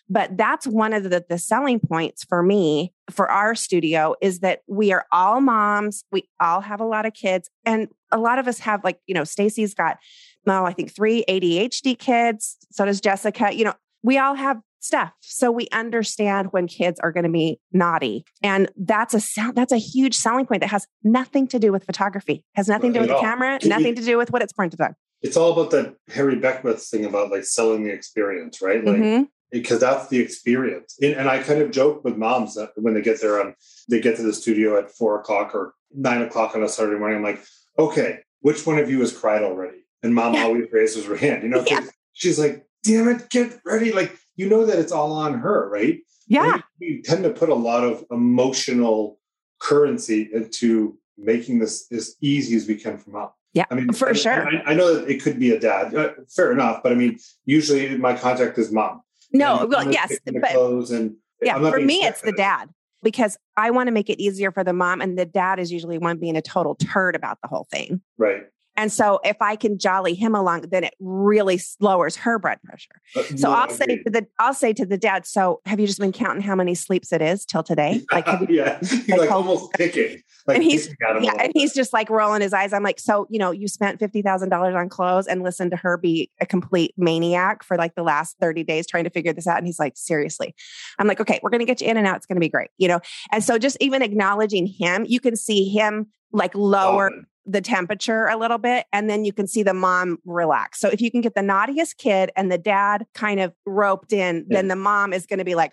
But that's one of the, the selling points for me for our studio is that we are all moms. We all have a lot of kids. And a lot of us have, like, you know, Stacy's got, well, I think three ADHD kids. So does Jessica. You know, we all have stuff. So we understand when kids are going to be naughty. And that's a that's a huge selling point that has nothing to do with photography, has nothing to do with the all. camera, nothing to do with what it's pointed on. It's all about that Harry Beckwith thing about like selling the experience, right? Like Mhm. Because that's the experience. And, I kind of joke with moms that when they get there on they get to the studio at four o'clock or nine o'clock on a Saturday morning, I'm like, okay, which one of you has cried already? And mom Yeah. always raises her hand, you know, Yeah. she's like, damn it, get ready. Like, you know that it's all on her, right? Yeah. We, we tend to put a lot of emotional currency into making this as easy as we can for mom. Yeah, I mean, for I- sure. I, I know that it could be a dad. Uh, fair enough, but I mean, usually my contact is mom. No, And well, yes, but and yeah, for me, it's the dad because I want to make it easier for the mom, and the dad is usually one being a total turd about the whole thing. Right. And so, if I can jolly him along, then it really lowers her blood pressure. Uh, So no, I'll say to the I'll say to the dad. So have you just been counting how many sleeps it is till today? Like, you, yeah, you're like almost picking, like And he's- picking at him a yeah. And he's just like rolling his eyes. I'm like, so you know, you spent fifty thousand dollars on clothes and listened to her be a complete maniac for like the last thirty days trying to figure this out. And he's like, seriously. I'm like, okay, we're gonna get you in and out. It's gonna be great, you know. And so just even acknowledging him, you can see him like lower soften. The temperature a little bit and then you can see the mom relax. So if you can get the naughtiest kid and the dad kind of roped in, then the mom is going to be like,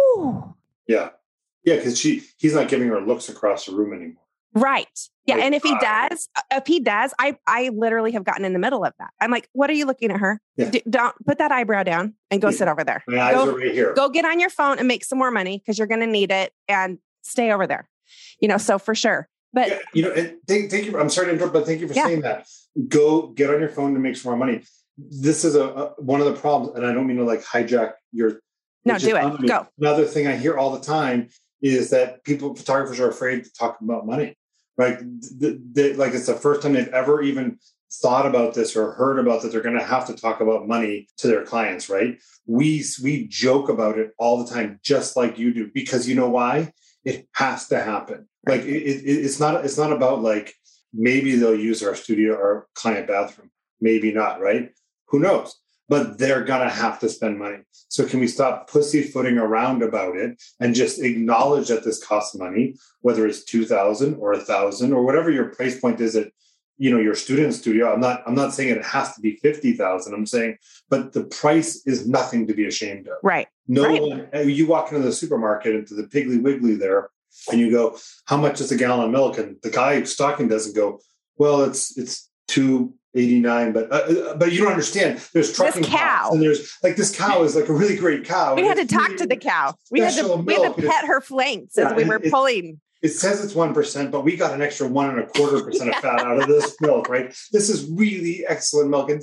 Ooh, Yeah, yeah, because she he's not giving her looks across the room anymore. right. Yeah. Like, and if he uh, does, if he does, I I literally have gotten in the middle of that. I'm like, what are you looking at her? Yeah. D- don't put that eyebrow down and go Yeah. sit over there. My eyes Go- are right here. Go get on your phone and make some more money because you're going to need it and stay over there. You know, so for sure. But Yeah, you know, and thank, thank you. I'm sorry to interrupt, but thank you for Yeah. saying that. Go get on your phone to make some more money. This is a, a one of the problems, and I don't mean to like hijack your. no, do it. me. Go. Another thing I hear all the time is that people, photographers, are afraid to talk about money. Right? Like it's the first time they've ever even thought about this or heard about that they're going to have to talk about money to their clients. Right? We we joke about it all the time, just like you do, because you know why? It has to happen. Like it, it, it's not it's not about like maybe they'll use our studio or client bathroom, maybe not. Right? Who knows? But they're gonna have to spend money. So can we stop pussyfooting around about it and just acknowledge that this costs money, whether it's two thousand or a thousand or whatever your price point is at you know your student studio. I'm not I'm not saying it has to be fifty thousand. I'm saying, but the price is nothing to be ashamed of. Right. No Right. one, you walk into the supermarket into the Piggly Wiggly there, and you go, "How much is a gallon of milk?" And the guy stocking doesn't go, "Well, it's it's two eighty nine, but uh, uh, but you don't understand. There's trucking cow. costs, and there's like this cow is like a really great cow. We had to talk really- to the cow. We had to we had to pet her flanks Yeah, as we were it- pulling. It says it's one percent, but we got an extra one and a quarter percent of fat out of this milk, right? This is really excellent milk, and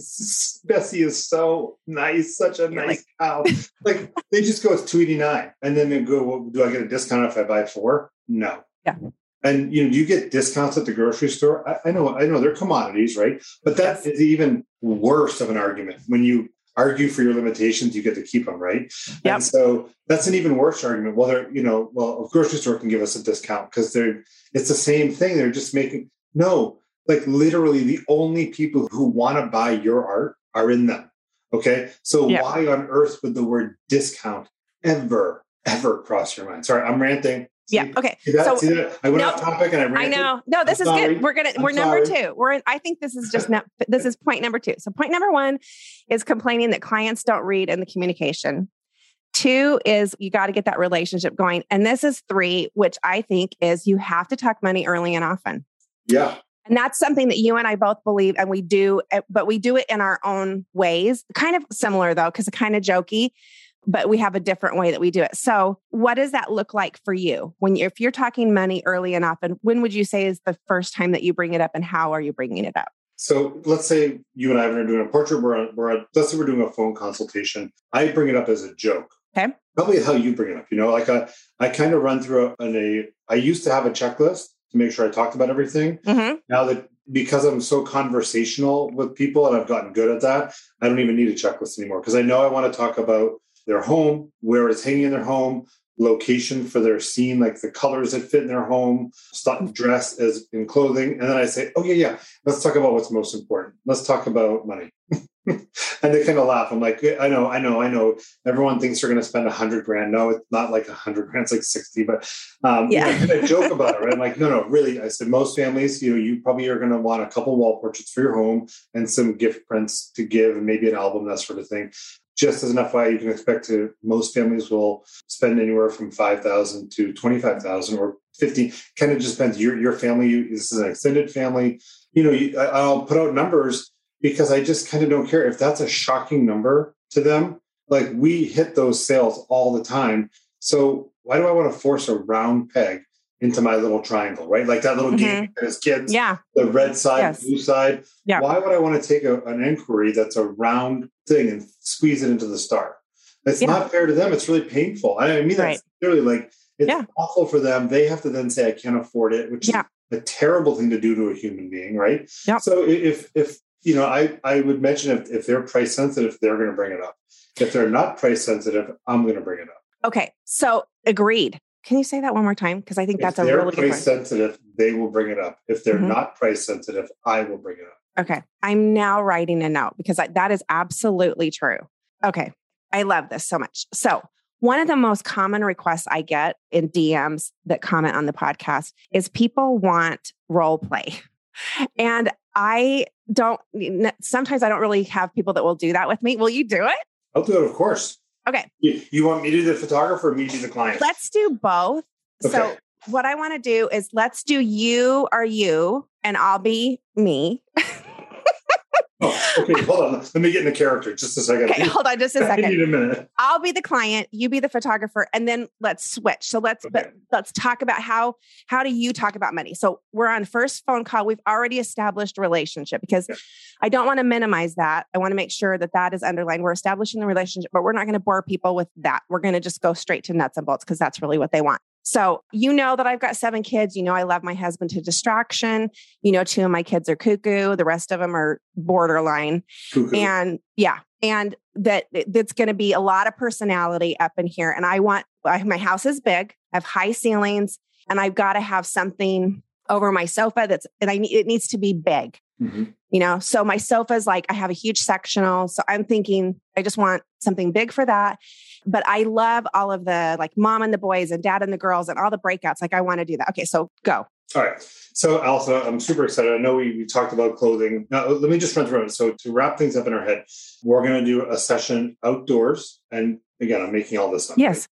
Bessie is so nice, such a You're nice cow. Like they just go, it's two eighty nine, and then they go, well, do I get a discount if I buy four? No. Yeah. And you know, do you get discounts at the grocery store? I, I know, I know they're commodities, right? But that Yes. is even worse of an argument when you argue for your limitations, you get to keep them, right? Yep. And so that's an even worse argument. Well, they're, you know, well, a grocery store can give us a discount because they're, it's the same thing. They're just making, no, like literally the only people who want to buy your art are in them. Okay. So Yeah. why on earth would the word discount ever, ever cross your mind? Sorry, I'm ranting. Yeah. Okay. See that? So See that? I went no, off topic and I ranted. I know. No, this I'm is sorry. good. We're gonna I'm we're number sorry. two. We're in, I think this is just this is point number two. So point number one is complaining that clients don't read in the communication. Two is you got to get that relationship going. And this is three, which I think is you have to talk money early and often. Yeah. And that's something that you and I both believe, and we do, eh, but we do it in our own ways. Kind of similar though, because it's kind of jokey, but we have a different way that we do it. So, what does that look like for you when you, if you're talking money early and often? When would you say is the first time that you bring it up, and how are you bringing it up? So let's say you and I are doing a portrait. We're we're let's say we're doing a phone consultation. I bring it up as a joke. Okay. Probably how you bring it up. You know, like I, I kind of run through a, an a. I used to have a checklist to make sure I talked about everything. Mm-hmm. Now that because I'm so conversational with people and I've gotten good at that, I don't even need a checklist anymore because I know I want to talk about their home, where it's hanging in their home, location for their scene, like the colors that fit in their home, stuff dress as in clothing. And then I say, oh yeah, yeah, let's talk about what's most important. Let's talk about money. and they kind of laugh. I'm like, I know, I know, I know. Everyone thinks they're going to spend a hundred grand. No, it's not like a hundred grand. It's like 60, but um, Yeah. I joke about it, right? I'm like, no, no, really. I said, most families, you know, you probably are going to want a couple wall portraits for your home and some gift prints to give and maybe an album, that sort of thing. Just as an FYI, you can expect to, most families will spend anywhere from 5,000 to 25,000 or 50, kind of just depends. Your, your family, you- this is an extended family. You know, you, I'll put out numbers because I just kind of don't care if that's a shocking number to them. Like we hit those sales all the time. So why do I want to force a round peg into my little triangle, right? Like that little mm-hmm. game as kids, Yeah. the red side, Yes. blue side. Yeah. Why would I want to take a, an inquiry that's a round thing and squeeze it into the star? It's Yeah. not fair to them. It's really painful. I mean that Right. sincerely. Like it's Yeah. awful for them. They have to then say, "I can't afford it," which Yeah. is a terrible thing to do to a human being, right? Yep. So if if you know, I I would mention if if they're price sensitive, they're going to bring it up. If they're not price sensitive, I'm going to bring it up. Okay. So agreed. Can you say that one more time? Because I think that's if a they're really price sensitive, they will bring it up. If they're Mhm. not price sensitive, I will bring it up. Okay. I'm now writing a note because I, that is absolutely true. Okay. I love this so much. So, one of the most common requests I get in DMs that comment on the podcast is people want role play. And I don't, sometimes I don't really have people that will do that with me. Will you do it? I'll do it, of course. Okay. You, you want me to be the photographer or me to be the client? Let's do both. So, what I want to do is let's do you are you, and I'll be me. Oh, okay, hold on. Let me get in the character just a second. Okay, hold on just a second. I need a minute. I'll be the client, you be the photographer, and then let's switch. So let's but let's talk about how how do you talk about money? So we're on first phone call. We've already established relationship because Yeah. I don't want to minimize that. I want to make sure that that is underlined. We're establishing the relationship, but we're not going to bore people with that. We're going to just go straight to nuts and bolts because that's really what they want. So you know that I've got seven kids. You know I love my husband to distraction. You know two of my kids are cuckoo. The rest of them are borderline Cuckoo. and yeah and that that's going to be a lot of personality up in here and i want I, my house is big i have high ceilings and i've got to have something over my sofa that's and i need it needs to be big Mhm. You know so my sofa is like i have a huge sectional so i'm thinking i just want something big for that but i love all of the like mom and the boys and dad and the girls and all the breakouts like i want to do that okay so go All right. So, Alisa, I'm super excited. I know we, we talked about clothing. Now, let me just run through it. So, to wrap things up in our head, we're going to do a session outdoors. And again, I'm making all this up. yes right?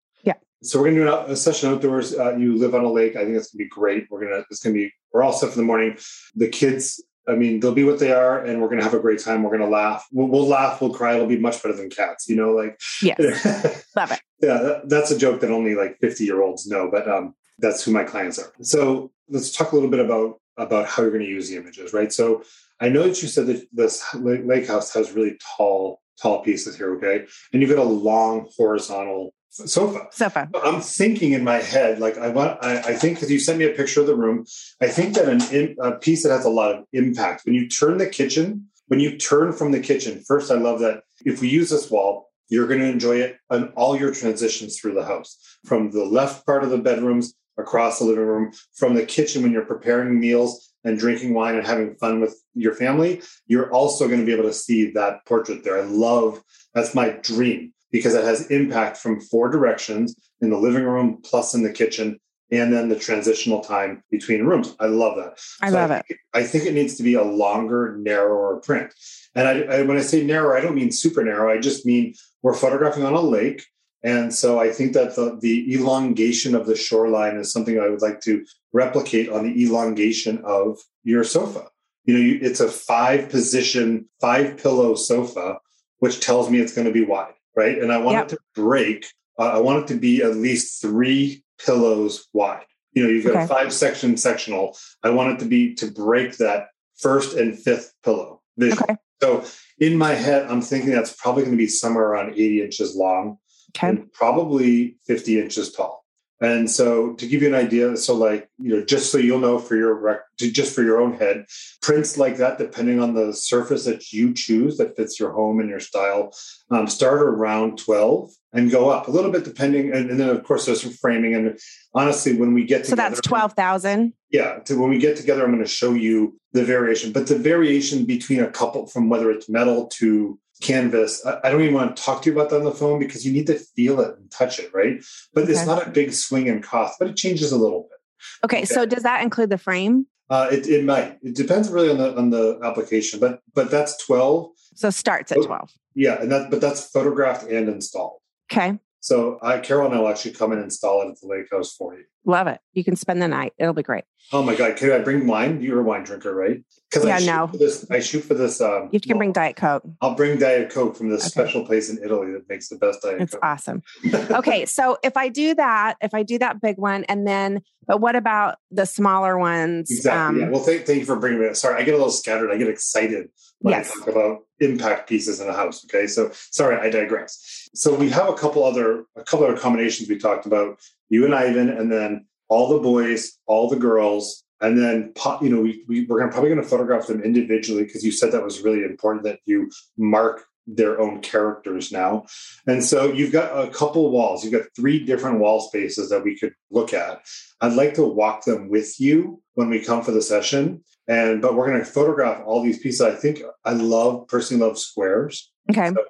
So, we're going to do a session outdoors. Uh, you live on a lake. I think it's going to be great. We're going to, it's going to be, we're all set for the morning. The kids, I mean, they'll be what they are, and we're going to have a great time. We're going to laugh. We'll, we'll laugh. We'll cry. It'll be much better than cats, you know, like, yes love it yeah, that, that's a joke that only like 50 year olds know, but um, that's who my clients are. So let's talk a little bit about about how you're going to use the images, right? So I know that you said that this lake house has really tall, tall pieces here, okay? And you've got a long horizontal sofa. sofa I'm thinking in my head, like I want, I, I think because you sent me a picture of the room, I think that an in, a piece that has a lot of impact when you turn the kitchen when you turn from the kitchen, first, I love that if we use this wall, you're going to enjoy it on all your transitions through the house from the left part of the bedrooms across the living room, from the kitchen when you're preparing meals and drinking wine and having fun with your family. You're also going to be able to see that portrait there. I love that's my dream because it has impact from four directions in the living room plus in the kitchen and then the transitional time between rooms. I love that. I so love I it. I think it needs to be a longer, narrower print. And I, I, when I say narrow, I don't mean super narrow. I just mean we're photographing on a lake. And so I think that the, the elongation of the shoreline is something I would like to replicate on the elongation of your sofa. You know, you, it's a five position, five pillow sofa, which tells me it's going to be wide, right? And I want yep. it to break. Uh, I want it to be at least three pillows wide. You know, you've got okay. a five section sectional. I want it to be to break that first and fifth pillow vision. Okay. So in my head, I'm thinking that's probably going to be somewhere around 80 inches long okay. and probably 50 inches tall. And so to give you an idea, so like, you know, just so you'll know for your rec- just for your own head, prints like that, depending on the surface that you choose that fits your home and your style, um, start around 12 and go up a little bit depending. And, and, then of course there's some framing. And honestly, when we get together, so that's 12,000. Yeah. To, when we get together, I'm going to show you the variation, but the variation between a couple from whether it's metal to canvas. I, I, don't even want to talk to you about that on the phone because you need to feel it and touch it, right? But okay. it's not a big swing in cost, but it changes a little bit. Okay, okay. so does that include the frame? Uh, it, it might. It depends really on the on the application, but but that's twelve. So starts at twelve. Yeah, and that but that's photographed and installed. Okay. So I, Carol and I will actually come and install it at the lake house for you. Love it. You can spend the night. It'll be great. Oh my God. Can I bring wine? You're a wine drinker, right? Because yeah, I no. this, I shoot for this. Um, you can well, bring Diet Coke. I'll bring Diet Coke from this okay. special place in Italy that makes the best Diet it's Coke. It's awesome. okay. So if I do that, if I do that big one, and then, but what about the smaller ones? Exactly. Um, yeah. Well, thank, thank you for bringing me. Sorry, I get a little scattered. I get excited when yes. I talk about impact pieces in a house. Okay, so sorry, I digress. So we have a couple other a couple other combinations we talked about. You and Ivan, and then all the boys, all the girls, and then you know we, we we're gonna, probably going to photograph them individually because you said that was really important that you mark their own characters now. And so you've got a couple walls. You've got three different wall spaces that we could look at. I'd like to walk them with you when we come for the session and but we're going to photograph all these pieces. I think I love personally love squares. Okay. So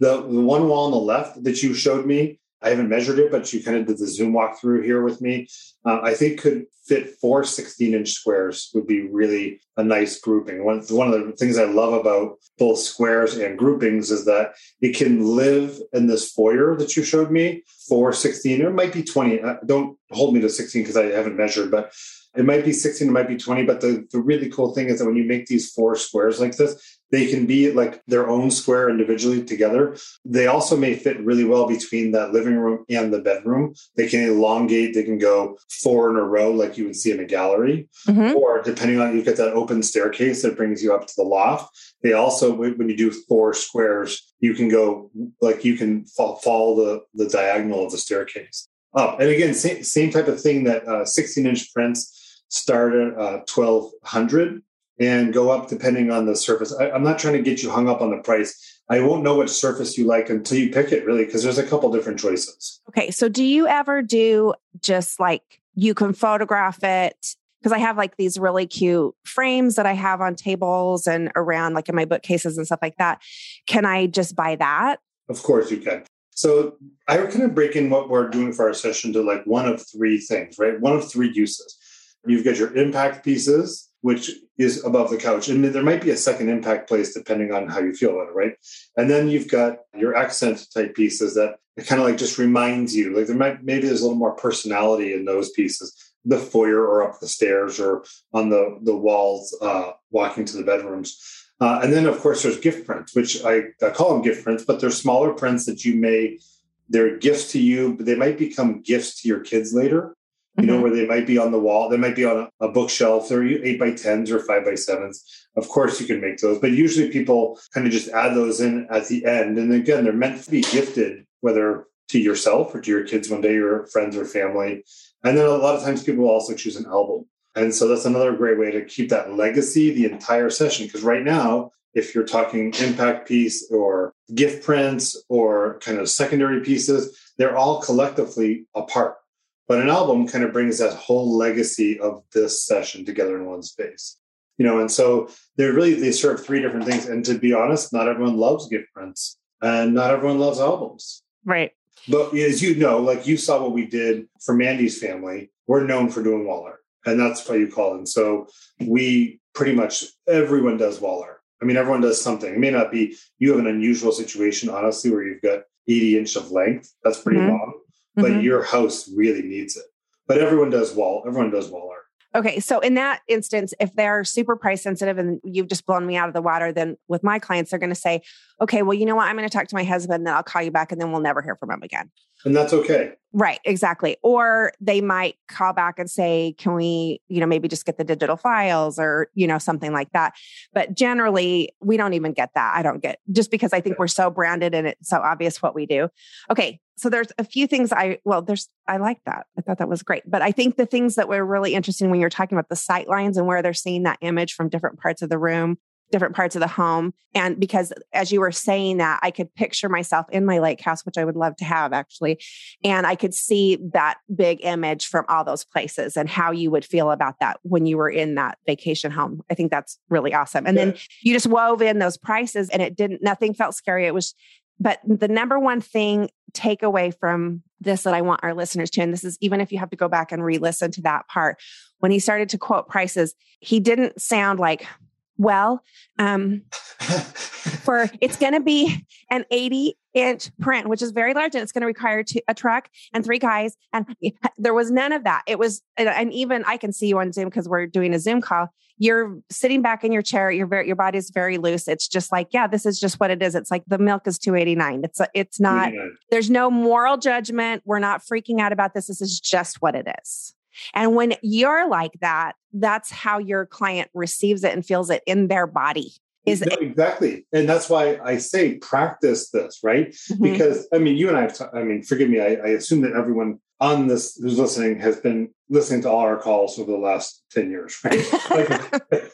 the the one wall on the left that you showed me, I haven't measured it, but you kind of did the zoom walkthrough here with me. Uh, I think could fit four 16 inch squares would be really a nice grouping. One, one of the things I love about both squares and groupings is that it can live in this foyer that you showed me for 16, or it might be 20. Uh, don't hold me to 16 because I haven't measured, but it might be 16, it might be 20, but the, the really cool thing is that when you make these four squares like this, they can be like their own square individually together. They also may fit really well between that living room and the bedroom. They can elongate, they can go four in a row like you would see in a gallery. Mm-hmm. Or depending on you get that open staircase that brings you up to the loft. They also, when you do four squares, you can go like you can follow the, the diagonal of the staircase up. And again, same, same type of thing that uh, 16 inch prints start at uh, 1200 and go up depending on the surface. I, am not trying to get you hung up on the price. I won't know which surface you like until you pick it, really, because there's a couple different choices. Okay. So, do you ever do just like you can photograph it? Because I have like these really cute frames that I have on tables and around, like in my bookcases and stuff like that. Can I just buy that? Of course, you can. So, I kind of break in what we're doing for our session to like one of three things, right? One of three uses. You've got your impact pieces, which is above the couch. And there might be a second impact place depending on how you feel about it, right? And then you've got your accent type pieces that it kind of like just reminds you, like there might maybe there's a little more personality in those pieces, the foyer or up the stairs or on the the walls, uh, walking to the bedrooms. Uh, and then of course there's gift prints, which I, I call them gift prints, but they're smaller prints that you may they're gifts to you, but they might become gifts to your kids later you know, mm-hmm. where they might be on the wall, they might be on a, a bookshelf. They're eight by tens or five by sevens. Of course, you can make those, but usually people kind of just add those in at the end. And again, they're meant to be gifted, whether to yourself or to your kids one day, your friends or family. And then a lot of times people will also choose an album. And so that's another great way to keep that legacy the entire session. Because right now, if you're talking impact piece or gift prints or kind of secondary pieces, they're all collectively apart. But an album kind of brings that whole legacy of this session together in one space. You know, and so they're really they serve three different things. And to be honest, not everyone loves gift prints and not everyone loves albums. Right. But as you know, like you saw what we did for Mandy's family, we're known for doing wall art. And that's why you call it. so we pretty much everyone does wall art. I mean, everyone does something. It may not be you have an unusual situation, honestly, where you've got 80 inch of length. That's pretty mm-hmm. long, but mm-hmm. your house really needs it. But everyone does wall, everyone does wall art. Okay. So in that instance, if they're super price sensitive and you've just blown me out of the water, then with my clients, they're going to say, okay, well, you know what? I'm going to talk to my husband and then I'll call you back and then we'll never hear from him again. And that's okay. Right, exactly. Or they might call back and say, can we, you know, maybe just get the digital files or, you know, something like that. But generally, we don't even get that. I don't get just because I think we're so branded and it's so obvious what we do. Okay. So there's a few things I, well, there's, I like that. I thought that was great. But I think the things that were really interesting when you're talking about the sight lines and where they're seeing that image from different parts of the room different parts of the home. And because as you were saying that, I could picture myself in my lake house, which I would love to have actually. And I could see that big image from all those places and how you would feel about that when you were in that vacation home. I think that's really awesome. And yeah. then you just wove in those prices and it didn't, nothing felt scary. It was, but the number one thing takeaway from this that I want our listeners to, and this is even if you have to go back and re listen to that part, when he started to quote prices, he didn't sound like, well um, for it's going to be an 80 inch print which is very large and it's going to require two, a truck and three guys and there was none of that. It was and even i can see you on zoom because we're doing a zoom call. You're sitting back in your chair your very your body is very loose. It's just like yeah this is just what it is. It's like the milk is 289 it's it's not there's no moral judgment. We're not freaking out about this. This is just what it is and when you're like that, that's how your client receives it and feels it in their body. Is exactly, and that's why I say practice this, right? Mm-hmm. Because I mean, you and I have. T- I mean, forgive me. I, I assume that everyone on this who's listening has been listening to all our calls over the last 10 years right like,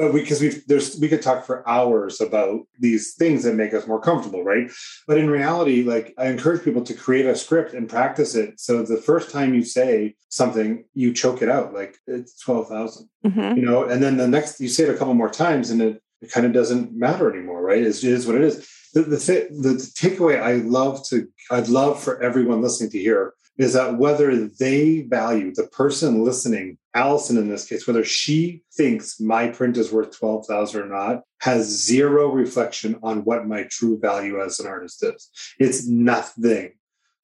but because we there's we could talk for hours about these things that make us more comfortable right? But in reality like i encourage people to create a script and practice it. So the first time you say something you choke it out like it's 12000 mm-hmm. you know? And then the next you say it a couple more times and it, it kind of doesn't matter anymore right? It is what it is. The, the, the takeaway i love to i'd love for everyone listening to hear is that whether they value the person listening, Allison in this case, whether she thinks my print is worth 12,000 or not, has zero reflection on what my true value as an artist is. It's nothing.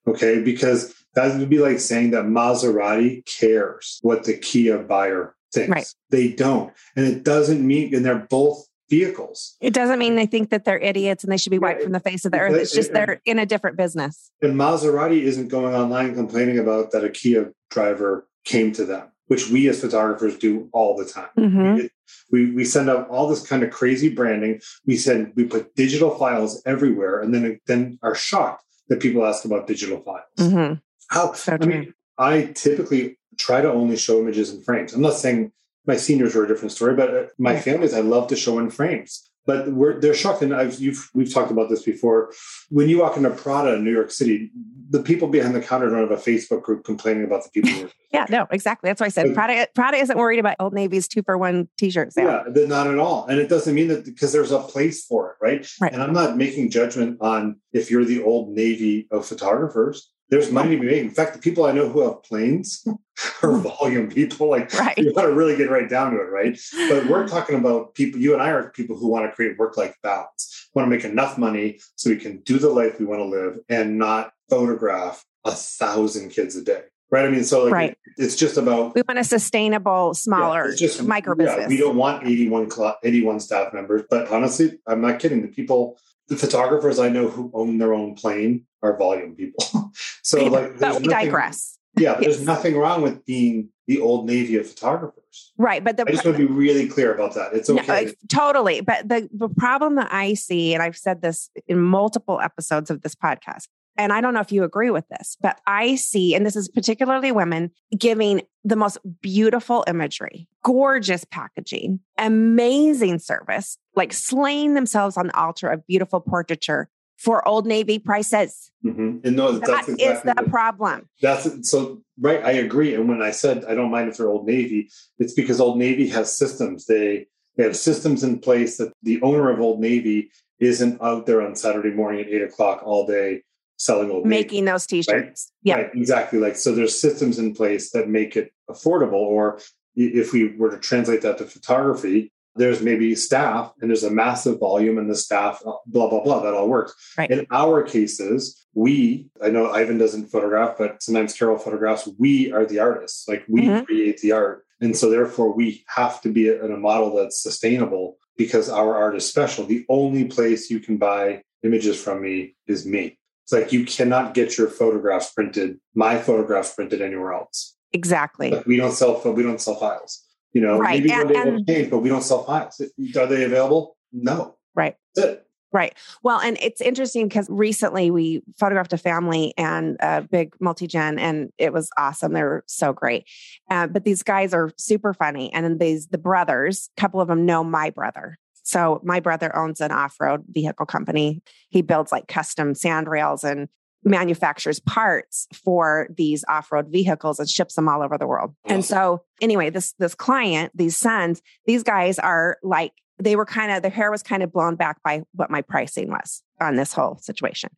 Okay. Because that would be like saying that Maserati cares what the Kia buyer thinks. Right. They don't. And it doesn't mean, and they're both vehicles. It doesn't mean they think that they're idiots and they should be wiped from the face of the earth. It's just they're in a different business. And Maserati isn't going online complaining about that a Kia driver came to them, which we as photographers do all the time. Mm-hmm. We, we send out all this kind of crazy branding. We send we put digital files everywhere, and then then are shocked that people ask about digital files. Mm-hmm. How so I mean, I typically try to only show images in frames. I'm not saying my seniors were a different story, but uh, my families I love to show in frames. But we're they're shocked, and I've you've we've talked about this before. When you walk into Prada in New York City, the people behind the counter don't have a Facebook group complaining about the people. yeah, no, exactly. That's why I said Prada. Prada isn't worried about Old Navy's two for one T-shirts. Yeah, yeah not at all. And it doesn't mean that because there's a place for it, right? Right. And I'm not making judgment on if you're the Old Navy of photographers there's money to be made. In fact, the people I know who have planes are hmm. volume people. Like right. you got to really get right down to it, right? But we're talking about people. You and I are people who want to create work-life balance. Want to make enough money so we can do the life we want to live and not photograph a thousand kids a day. Right. I mean, so like right. it's just about we want a sustainable, smaller, yeah, just micro business. Yeah, we don't want 81, 81 staff members, but honestly, I'm not kidding. The people the photographers I know who own their own plane are volume people. so like, but we nothing, digress. Yeah, yes. there's nothing wrong with being the old navy of photographers. Right, but the, I just want to be really clear about that. It's okay. No, totally, but the the problem that I see, and I've said this in multiple episodes of this podcast, and I don't know if you agree with this, but I see, and this is particularly women, giving the most beautiful imagery, gorgeous packaging, amazing service, like slaying themselves on the altar of beautiful portraiture for Old Navy prices. Mm-hmm. And no, that's that exactly is the what, problem. That's so right. I agree. And when I said I don't mind if they're Old Navy, it's because Old Navy has systems. They they have systems in place that the owner of Old Navy isn't out there on Saturday morning at eight o'clock all day selling old making those t-shirts right? yeah right, exactly like so there's systems in place that make it affordable or if we were to translate that to photography there's maybe staff and there's a massive volume and the staff uh, blah blah blah that all works right. in our cases we i know ivan doesn't photograph but sometimes carol photographs we are the artists like we mm-hmm. create the art and so therefore we have to be in a model that's sustainable because our art is special the only place you can buy images from me is me it's like you cannot get your photographs printed, my photographs printed anywhere else. Exactly. Like we don't sell we don't sell files. You know, right. maybe and, one and, change, but we don't sell files. Are they available? No. Right. That's it. Right. Well, and it's interesting because recently we photographed a family and a big multi gen, and it was awesome. They were so great. Uh, but these guys are super funny, and then these the brothers, a couple of them know my brother, so my brother owns an off-road vehicle company. He builds like custom sand rails and manufactures parts for these off-road vehicles and ships them all over the world. And so anyway, this this client, these sons, these guys are like they were kind of their hair was kind of blown back by what my pricing was on this whole situation.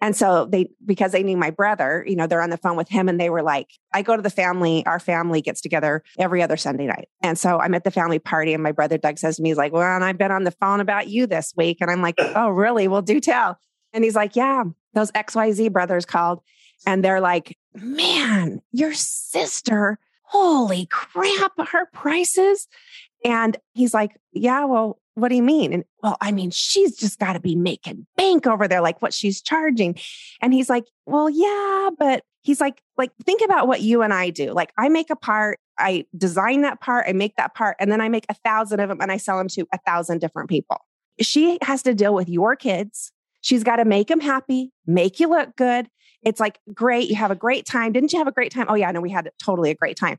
And so they because they knew my brother, you know, they're on the phone with him and they were like, I go to the family, our family gets together every other Sunday night. And so I'm at the family party and my brother Doug says to me, he's like, Well, and I've been on the phone about you this week. And I'm like, Oh, really? Well, do tell. And he's like, Yeah, those XYZ brothers called. And they're like, Man, your sister, holy crap, her prices. And he's like, Yeah, well, what do you mean? And well, I mean, she's just got to be making bank over there, like what she's charging. And he's like, Well, yeah, but he's like, like, think about what you and I do. Like, I make a part, I design that part, I make that part, and then I make a thousand of them and I sell them to a thousand different people. She has to deal with your kids. She's got to make them happy, make you look good. It's like, great, you have a great time. Didn't you have a great time? Oh, yeah, no, we had totally a great time.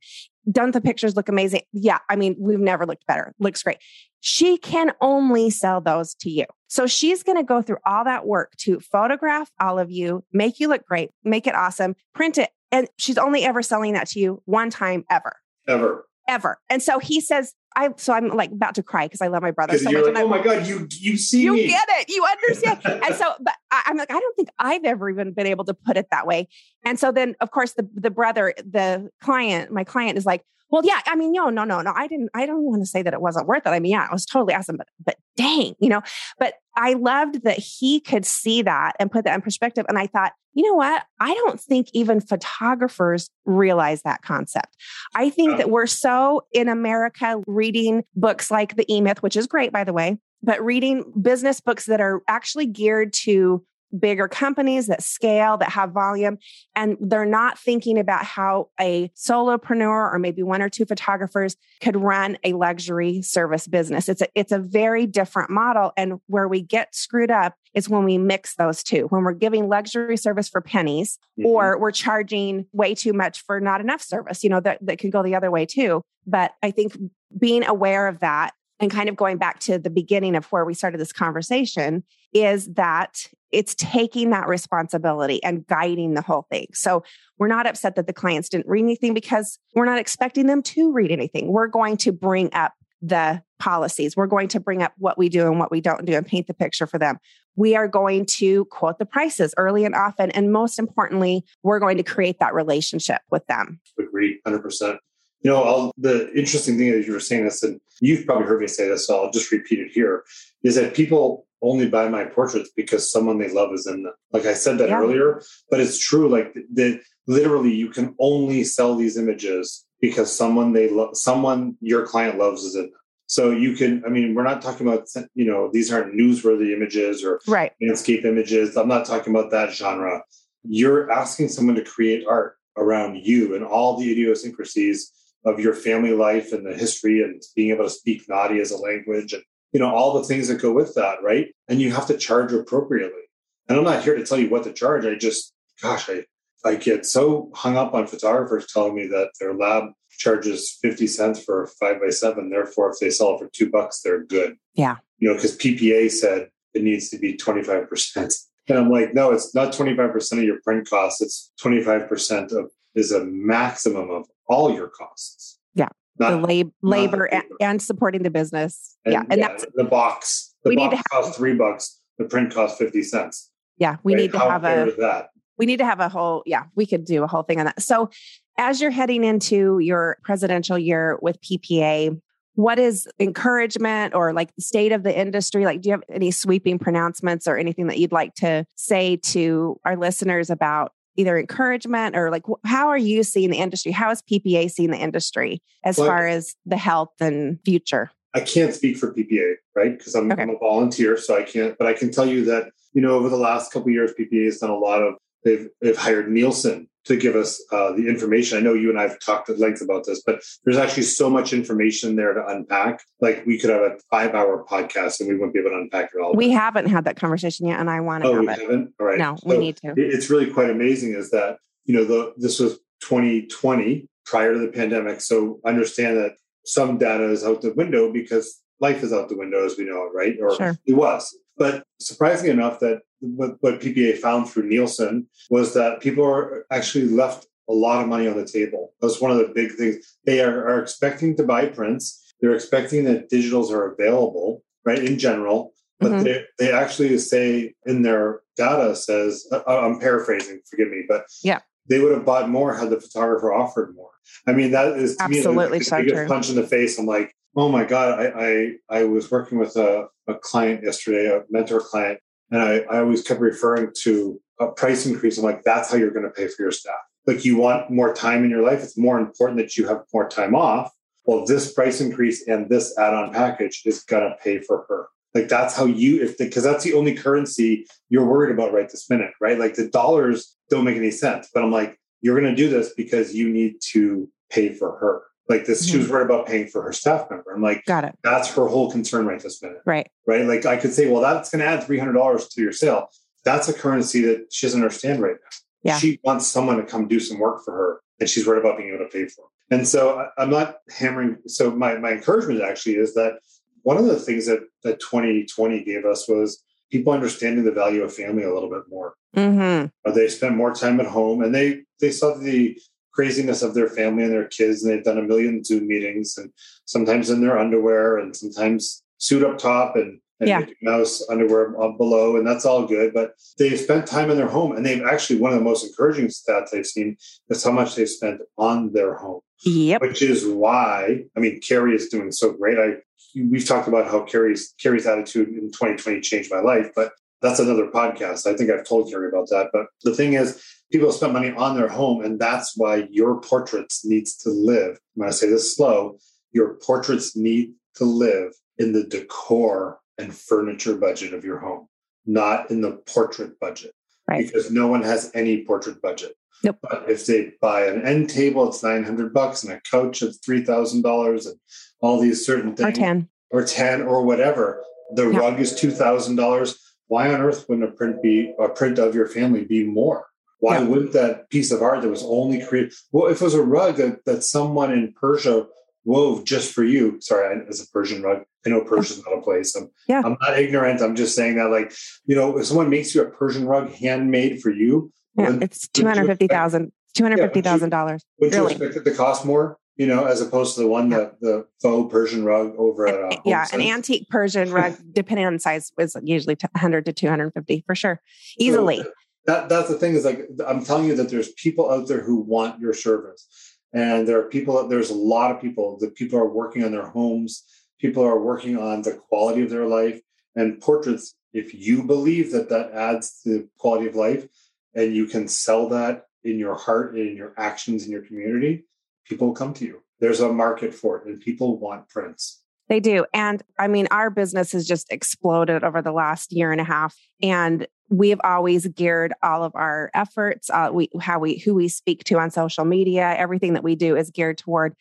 Don't the pictures look amazing? Yeah, I mean, we've never looked better. Looks great. She can only sell those to you. So she's going to go through all that work to photograph all of you, make you look great, make it awesome, print it. And she's only ever selling that to you one time ever. Ever. Ever. And so he says, I so I'm like about to cry because I love my brother so much. Like, oh my god, you you see you me. get it, you understand. and so, but I, am like, I don't think I've ever even been able to put it that way. And so then, of course, the the brother, the client, my client is like, well, yeah, I mean, no, no, no, no. I didn't, I don't want to say that it wasn't worth it. I mean, yeah, it was totally awesome, but, but dang, you know, but I loved that he could see that and put that in perspective. And I thought, you know what? I don't think even photographers realize that concept. I think that we're so in America reading books like The E Myth, which is great, by the way, but reading business books that are actually geared to bigger companies that scale, that have volume, and they're not thinking about how a solopreneur or maybe one or two photographers could run a luxury service business. It's a, it's a very different model. And where we get screwed up is when we mix those two, when we're giving luxury service for pennies mm-hmm. or we're charging way too much for not enough service, you know, that, that can go the other way too. But I think being aware of that and kind of going back to the beginning of where we started this conversation is that it's taking that responsibility and guiding the whole thing. So we're not upset that the clients didn't read anything because we're not expecting them to read anything. We're going to bring up the policies. We're going to bring up what we do and what we don't do and paint the picture for them. We are going to quote the prices early and often. And most importantly, we're going to create that relationship with them. Agree 100%. You know, I'll, the interesting thing that you were saying this, and you've probably heard me say this, so I'll just repeat it here, is that people only buy my portraits because someone they love is in them. Like I said that yeah. earlier, but it's true. Like that, literally, you can only sell these images because someone they love, someone your client loves is in them. So you can, I mean, we're not talking about, you know, these aren't newsworthy images or right. landscape images. I'm not talking about that genre. You're asking someone to create art around you and all the idiosyncrasies of your family life and the history and being able to speak Nadi as a language and you know all the things that go with that right and you have to charge appropriately And I'm not here to tell you what to charge. I just, gosh, I, I get so hung up on photographers telling me that their lab charges 50 cents for a five by seven. Therefore, if they sell it for two bucks, they're good. Yeah. You know, because PPA said it needs to be 25%. And I'm like, no, it's not 25% of your print costs. It's 25% of is a maximum of all your costs. Yeah. Not, the lab, labor and, and, supporting the business. And, yeah. And yeah, that's the box. The we box need to costs three bucks. The print costs 50 cents. Yeah. We right? need to How have a that? we need to have a whole, yeah, we could do a whole thing on that. So as you're heading into your presidential year with PPA, what is encouragement or like the state of the industry? Like, do you have any sweeping pronouncements or anything that you'd like to say to our listeners about either encouragement or like how are you seeing the industry? How is PPA seeing the industry as well, far as the health and future? I can't speak for PPA, right? Because I'm, okay. I'm, a volunteer, so I can't. But I can tell you that you know over the last couple years, PPA has done a lot of. They've they've hired Nielsen to give us uh, the information. I know you and I have talked at length about this, but there's actually so much information there to unpack. Like we could have a five hour podcast and we wouldn't be able to unpack it all. We haven't had that conversation yet, and I want to. Oh, have we it. haven't. All right. No, so we need to. It's really quite amazing. Is that you know the this was 2020 prior to the pandemic, so understand that some data is out the window because life is out the window as we know it, right? Or sure. it was. But surprisingly enough, that what, what PPA found through Nielsen was that people are actually left a lot of money on the table. That's one of the big things. They are, are expecting to buy prints. They're expecting that digitals are available, right, in general. But mm-hmm. they, they actually say in their data says, I'm paraphrasing, forgive me, but yeah, they would have bought more had the photographer offered more. I mean, that is absolutely me, so biggest punch in the face. I'm like, oh my god, I I, I was working with a, a client yesterday, a mentor client, and I, I always kept referring to a price increase. I'm like, that's how you're going to pay for your staff. Like you want more time in your life. It's more important that you have more time off. Well, this price increase and this add-on package is going to pay for her. Like that's how you, if because that's the only currency you're worried about right this minute, right? Like the dollars don't make any sense. But I'm like, you're going to do this because you need to pay for her. Like this, mm-hmm. she was worried about paying for her staff member. I'm like, got it. That's her whole concern right this minute. Right. Right. Like I could say, well, that's going to add $300 to your sale. That's a currency that she doesn't understand right now. Yeah. She wants someone to come do some work for her and she's worried about being able to pay for it. And so I'm not hammering. So my, my encouragement actually is that one of the things that, that 2020 gave us was people understanding the value of family a little bit more. Mm-hmm. They spent more time at home and they, they saw the craziness of their family and their kids. And they've done a million Zoom meetings and sometimes in their underwear and sometimes suit up top and, and yeah. Mouse underwear below. And that's all good. But they've spent time in their home. And they've actually, one of the most encouraging stats I've seen is how much they've spent on their home. Yep. Which is why, I mean, Carrie is doing so great. I we've talked about how Carrie's Carrie's attitude in 2020 changed my life, but that's another podcast. I think I've told Carrie about that. But the thing is, people spend money on their home, and that's why your portraits needs to live. when to say this slow. Your portraits need to live in the decor and furniture budget of your home, not in the portrait budget. Right. Because no one has any portrait budget. Nope. But if they buy an end table, it's 900 bucks and a couch, it's $3,000 and all these certain things. Or 10. Or 10 or whatever. The yep. rug is $2,000. Why on earth wouldn't a print be a print of your family be more? Why yeah. wouldn't that piece of art that was only created? Well, if it was a rug that, that someone in Persia wove just for you, sorry, as a Persian rug, I know Persia's not a place. I'm, yeah. I'm not ignorant. I'm just saying that, like, you know, if someone makes you a Persian rug handmade for you, yeah, it's two hundred fifty thousand. Two hundred fifty thousand dollars. Would you expect it to cost more? You know, as opposed to the one yeah. that the faux Persian rug over at uh, yeah, an antique Persian rug, depending on size, was usually hundred to two hundred fifty for sure, easily. So, that that's the thing is like I'm telling you that there's people out there who want your service, and there are people. There's a lot of people that people are working on their homes. People are working on the quality of their life and portraits. If you believe that that adds to the quality of life, and you can sell that in your heart and in your actions in your community, people come to you. There's a market for it, and people want prints. They do. And I mean, our business has just exploded over the last year and a half. And we've always geared all of our efforts, uh, we, how we, who we speak to on social media, everything that we do is geared toward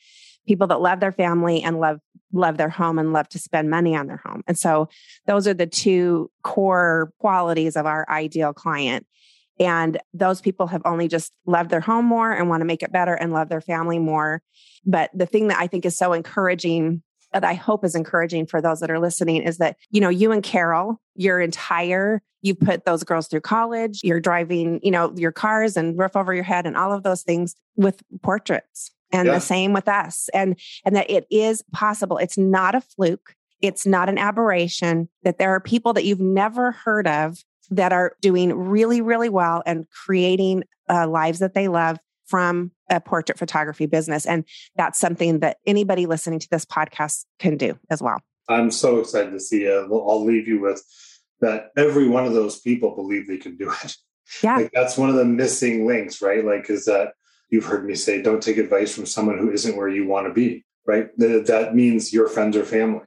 people that love their family and love love their home and love to spend money on their home. And so those are the two core qualities of our ideal client. And those people have only just loved their home more and want to make it better and love their family more. But the thing that I think is so encouraging that I hope is encouraging for those that are listening is that, you know, you and Carol, your entire, you put those girls through college, you're driving, you know, your cars and roof over your head and all of those things with portraits. And yeah. the same with us. And and that it is possible. It's not a fluke. It's not an aberration that there are people that you've never heard of that are doing really, really well and creating uh, lives that they love from a portrait photography business. And that's something that anybody listening to this podcast can do as well. I'm so excited to see it. I'll leave you with that every one of those people believe they can do it. Yeah. Like that's one of the missing links, right? Like, is that you've heard me say, don't take advice from someone who isn't where you want to be, right? That means your friends or family.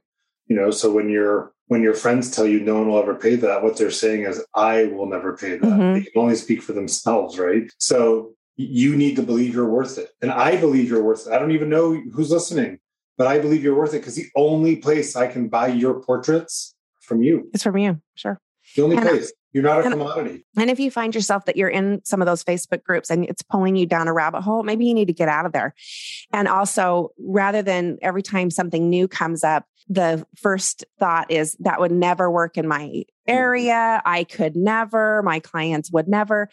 You know, so when you're when your friends tell you no one will ever pay that, what they're saying is, I will never pay that. Mm-hmm. They can only speak for themselves, right? So you need to believe you're worth it. And I believe you're worth it. I don't even know who's listening, but I believe you're worth it because the only place I can buy your portraits from you. It's from you, sure. The only and place. You're not a and, commodity. And if you find yourself that you're in some of those Facebook groups and it's pulling you down a rabbit hole, maybe you need to get out of there. And also, rather than every time something new comes up, the first thought is that would never work in my mm-hmm. area. I could never, my clients would never.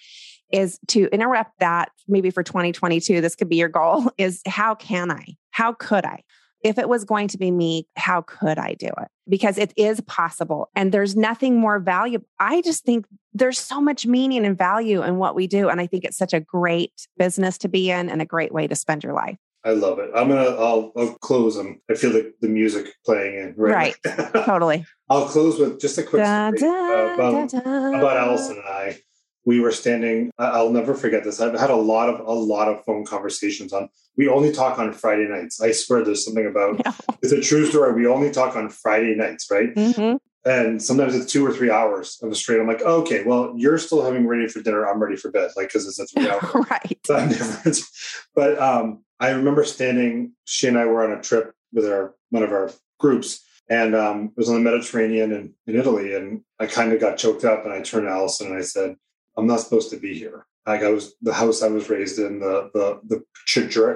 Is to interrupt that maybe for 2022, this could be your goal is how can I? How could I? If it was going to be me, how could I do it? Because it is possible and there's nothing more valuable. I just think there's so much meaning and value in what we do. And I think it's such a great business to be in and a great way to spend your life. I love it. I'm gonna. I'll, I'll close. them. I feel like the music playing in right. Right. totally. I'll close with just a quick da, da, about, da, about Allison and I we were standing i'll never forget this. I've had a lot of a lot of phone conversations on we only talk on friday nights. I swear there's something about it's a true story. We only talk on friday nights right? Mm-hmm. and sometimes it's two or three hours of a straight i'm like okay well you're still having ready for dinner. I'm ready for bed. Like because it's a three hour right. difference. But um i remember standing she and i were on a trip with our one of our groups and um, it was on the Mediterranean in, in Italy. And I kind of got choked up and I turned to Allison and I said, I'm not supposed to be here. Like I was the house I was raised in, the the the,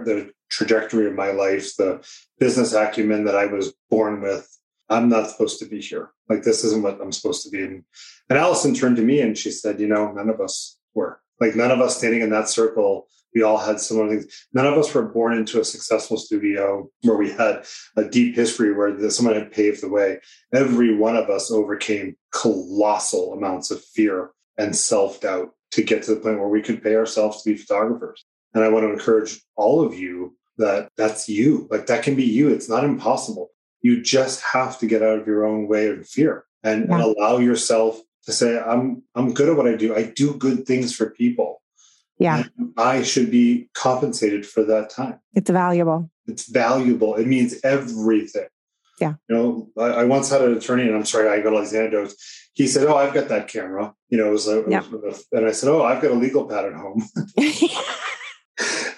the trajectory of my life, the business acumen that I was born with. I'm not supposed to be here. Like this isn't what I'm supposed to be. And, and Allison turned to me and she said, "You know, none of us were. Like none of us standing in that circle. We all had similar things. None of us were born into a successful studio where we had a deep history where someone had paved the way. Every one of us overcame colossal amounts of fear and self doubt to get to the point where we could pay ourselves to be photographers. And I want to encourage all of you that that's you. Like that can be you. It's not impossible. You just have to get out of your own way of fear and, yeah. and allow yourself to say, I'm I'm good at what I do. I do good things for people. Yeah. I should be compensated for that time. It's valuable. It's valuable. It means everything. Yeah. You know, I, I, once had an attorney, and I'm sorry, I got all these anecdotes. He said, "Oh, I've got that camera." You know, it was, a, yep. was and I said, "Oh, I've got a legal pad at home."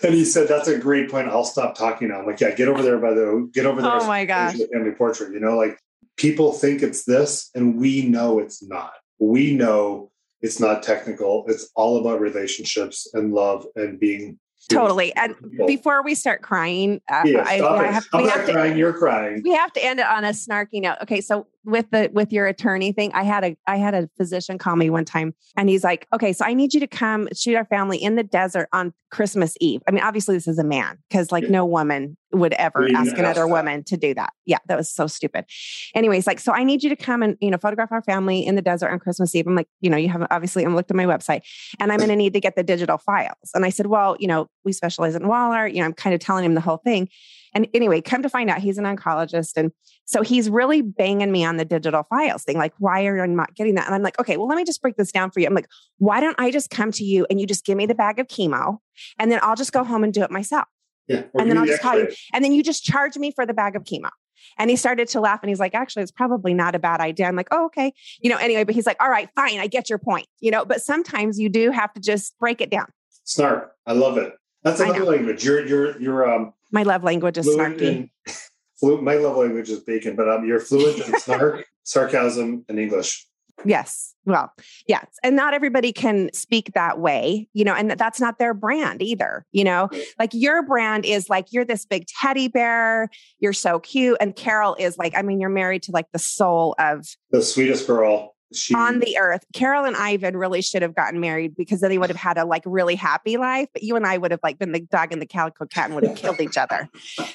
and he said, "That's a great point. I'll stop talking now." I'm like, "Yeah, get over there by the get over there." Oh my gosh, the family portrait. You know, like people think it's this, and we know it's not. We know it's not technical. It's all about relationships and love and being Totally. And before we start crying, uh, yeah, I, I have, I'm we have crying. To, you're crying. We have to end it on a snarky note. Okay, so with the with your attorney thing, I had a I had a physician call me one time, and he's like, "Okay, so I need you to come shoot our family in the desert on Christmas Eve." I mean, obviously this is a man because like yeah. no woman would ever ask another that. woman to do that. Yeah, that was so stupid. Anyways, like, so I need you to come and you know photograph our family in the desert on Christmas Eve. I'm like, you know, you haven't obviously I'm looked at my website, and I'm going to need to get the digital files. And I said, well, you know, we specialize in wall art. You know, I'm kind of telling him the whole thing. And anyway, come to find out, he's an oncologist. And so he's really banging me on the digital files thing. Like, why are you not getting that? And I'm like, okay, well, let me just break this down for you. I'm like, why don't I just come to you and you just give me the bag of chemo and then I'll just go home and do it myself. Yeah, and then I'll just call you. And then you just charge me for the bag of chemo. And he started to laugh and he's like, actually, it's probably not a bad idea. I'm like, oh, okay. You know, anyway, but he's like, all right, fine. I get your point. You know, but sometimes you do have to just break it down. Snark. I love it. That's another language. You're you're you're um. My love language is snarky. In, fluent, my love language is bacon, but um, you're fluent in snark, sarcasm, and English. Yes. Well, yes. And not everybody can speak that way, you know, and that's not their brand either, you know. Like your brand is like you're this big teddy bear, you're so cute. And Carol is like, I mean, you're married to like the soul of the sweetest girl she, on the earth. Carol and Ivan really should have gotten married because then they would have had a like really happy life. But you and I would have like been the dog and the calico cat and would have killed each other.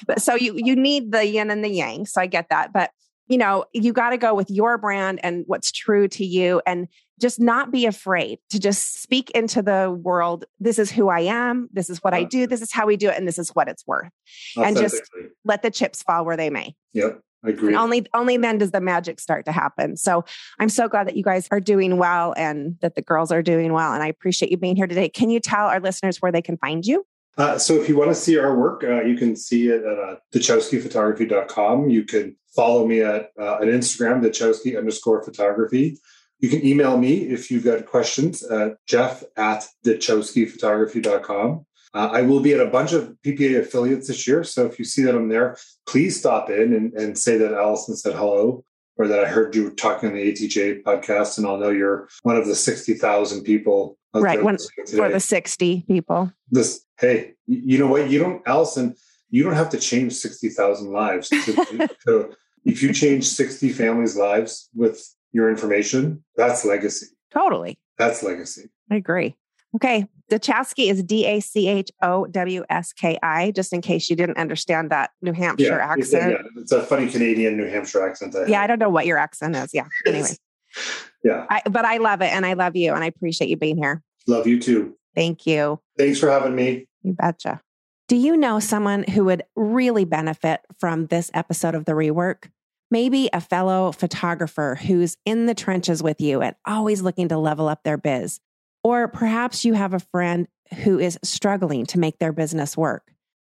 But so you you need the yin and the yang. So I get that. But you know, you got to go with your brand and what's true to you and just not be afraid to just speak into the world. This is who I am. This is what I do. This is how we do it. And this is what it's worth. And just let the chips fall where they may. Yep. I agree. And only only then does the magic start to happen. So I'm so glad that you guys are doing well and that the girls are doing well. And I appreciate you being here today. Can you tell our listeners where they can find you? Uh, so if you want to see our work, uh, you can see it at uh, dachowskiphotography.com. You can follow me at uh, an Instagram, dachowski underscore photography. You can email me if you've got questions at jeff at dachowskiphotography.com. Uh, I will be at a bunch of PPA affiliates this year. So if you see that I'm there, please stop in and, and say that Allison said hello or that I heard you talking on the ATJ podcast, and I'll know you're one of the 60,000 people. Right. One, for the 60 people. This, hey, you know what? You don't, Allison, you don't have to change 60,000 lives. To, to, if you change 60 families' lives with your information, that's legacy. Totally. That's legacy. I agree. Okay. Dachowski is D A C H O W S K I, just in case you didn't understand that New Hampshire yeah, accent. Yeah, it's a funny Canadian New Hampshire accent. I yeah, I don't know what your accent is. Yeah. Anyway. yeah. I, but I love it and I love you and I appreciate you being here. Love you too. Thank you. Thanks for having me. You betcha. Do you know someone who would really benefit from this episode of The Rework? Maybe a fellow photographer who's in the trenches with you and always looking to level up their biz. Or perhaps you have a friend who is struggling to make their business work.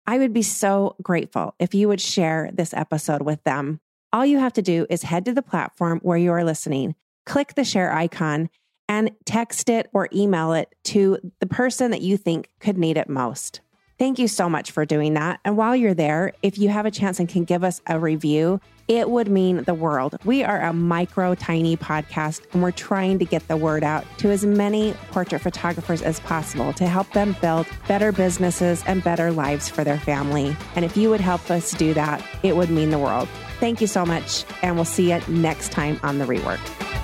I would be so grateful if you would share this episode with them. All you have to do is head to the platform where you are listening, click the share icon, and text it or email it to the person that you think could need it most. Thank you so much for doing that. And while you're there, if you have a chance and can give us a review, it would mean the world. We are a micro, tiny podcast, and we're trying to get the word out to as many portrait photographers as possible to help them build better businesses and better lives for their family. And if you would help us do that, it would mean the world. Thank you so much, and we'll see you next time on The Rework.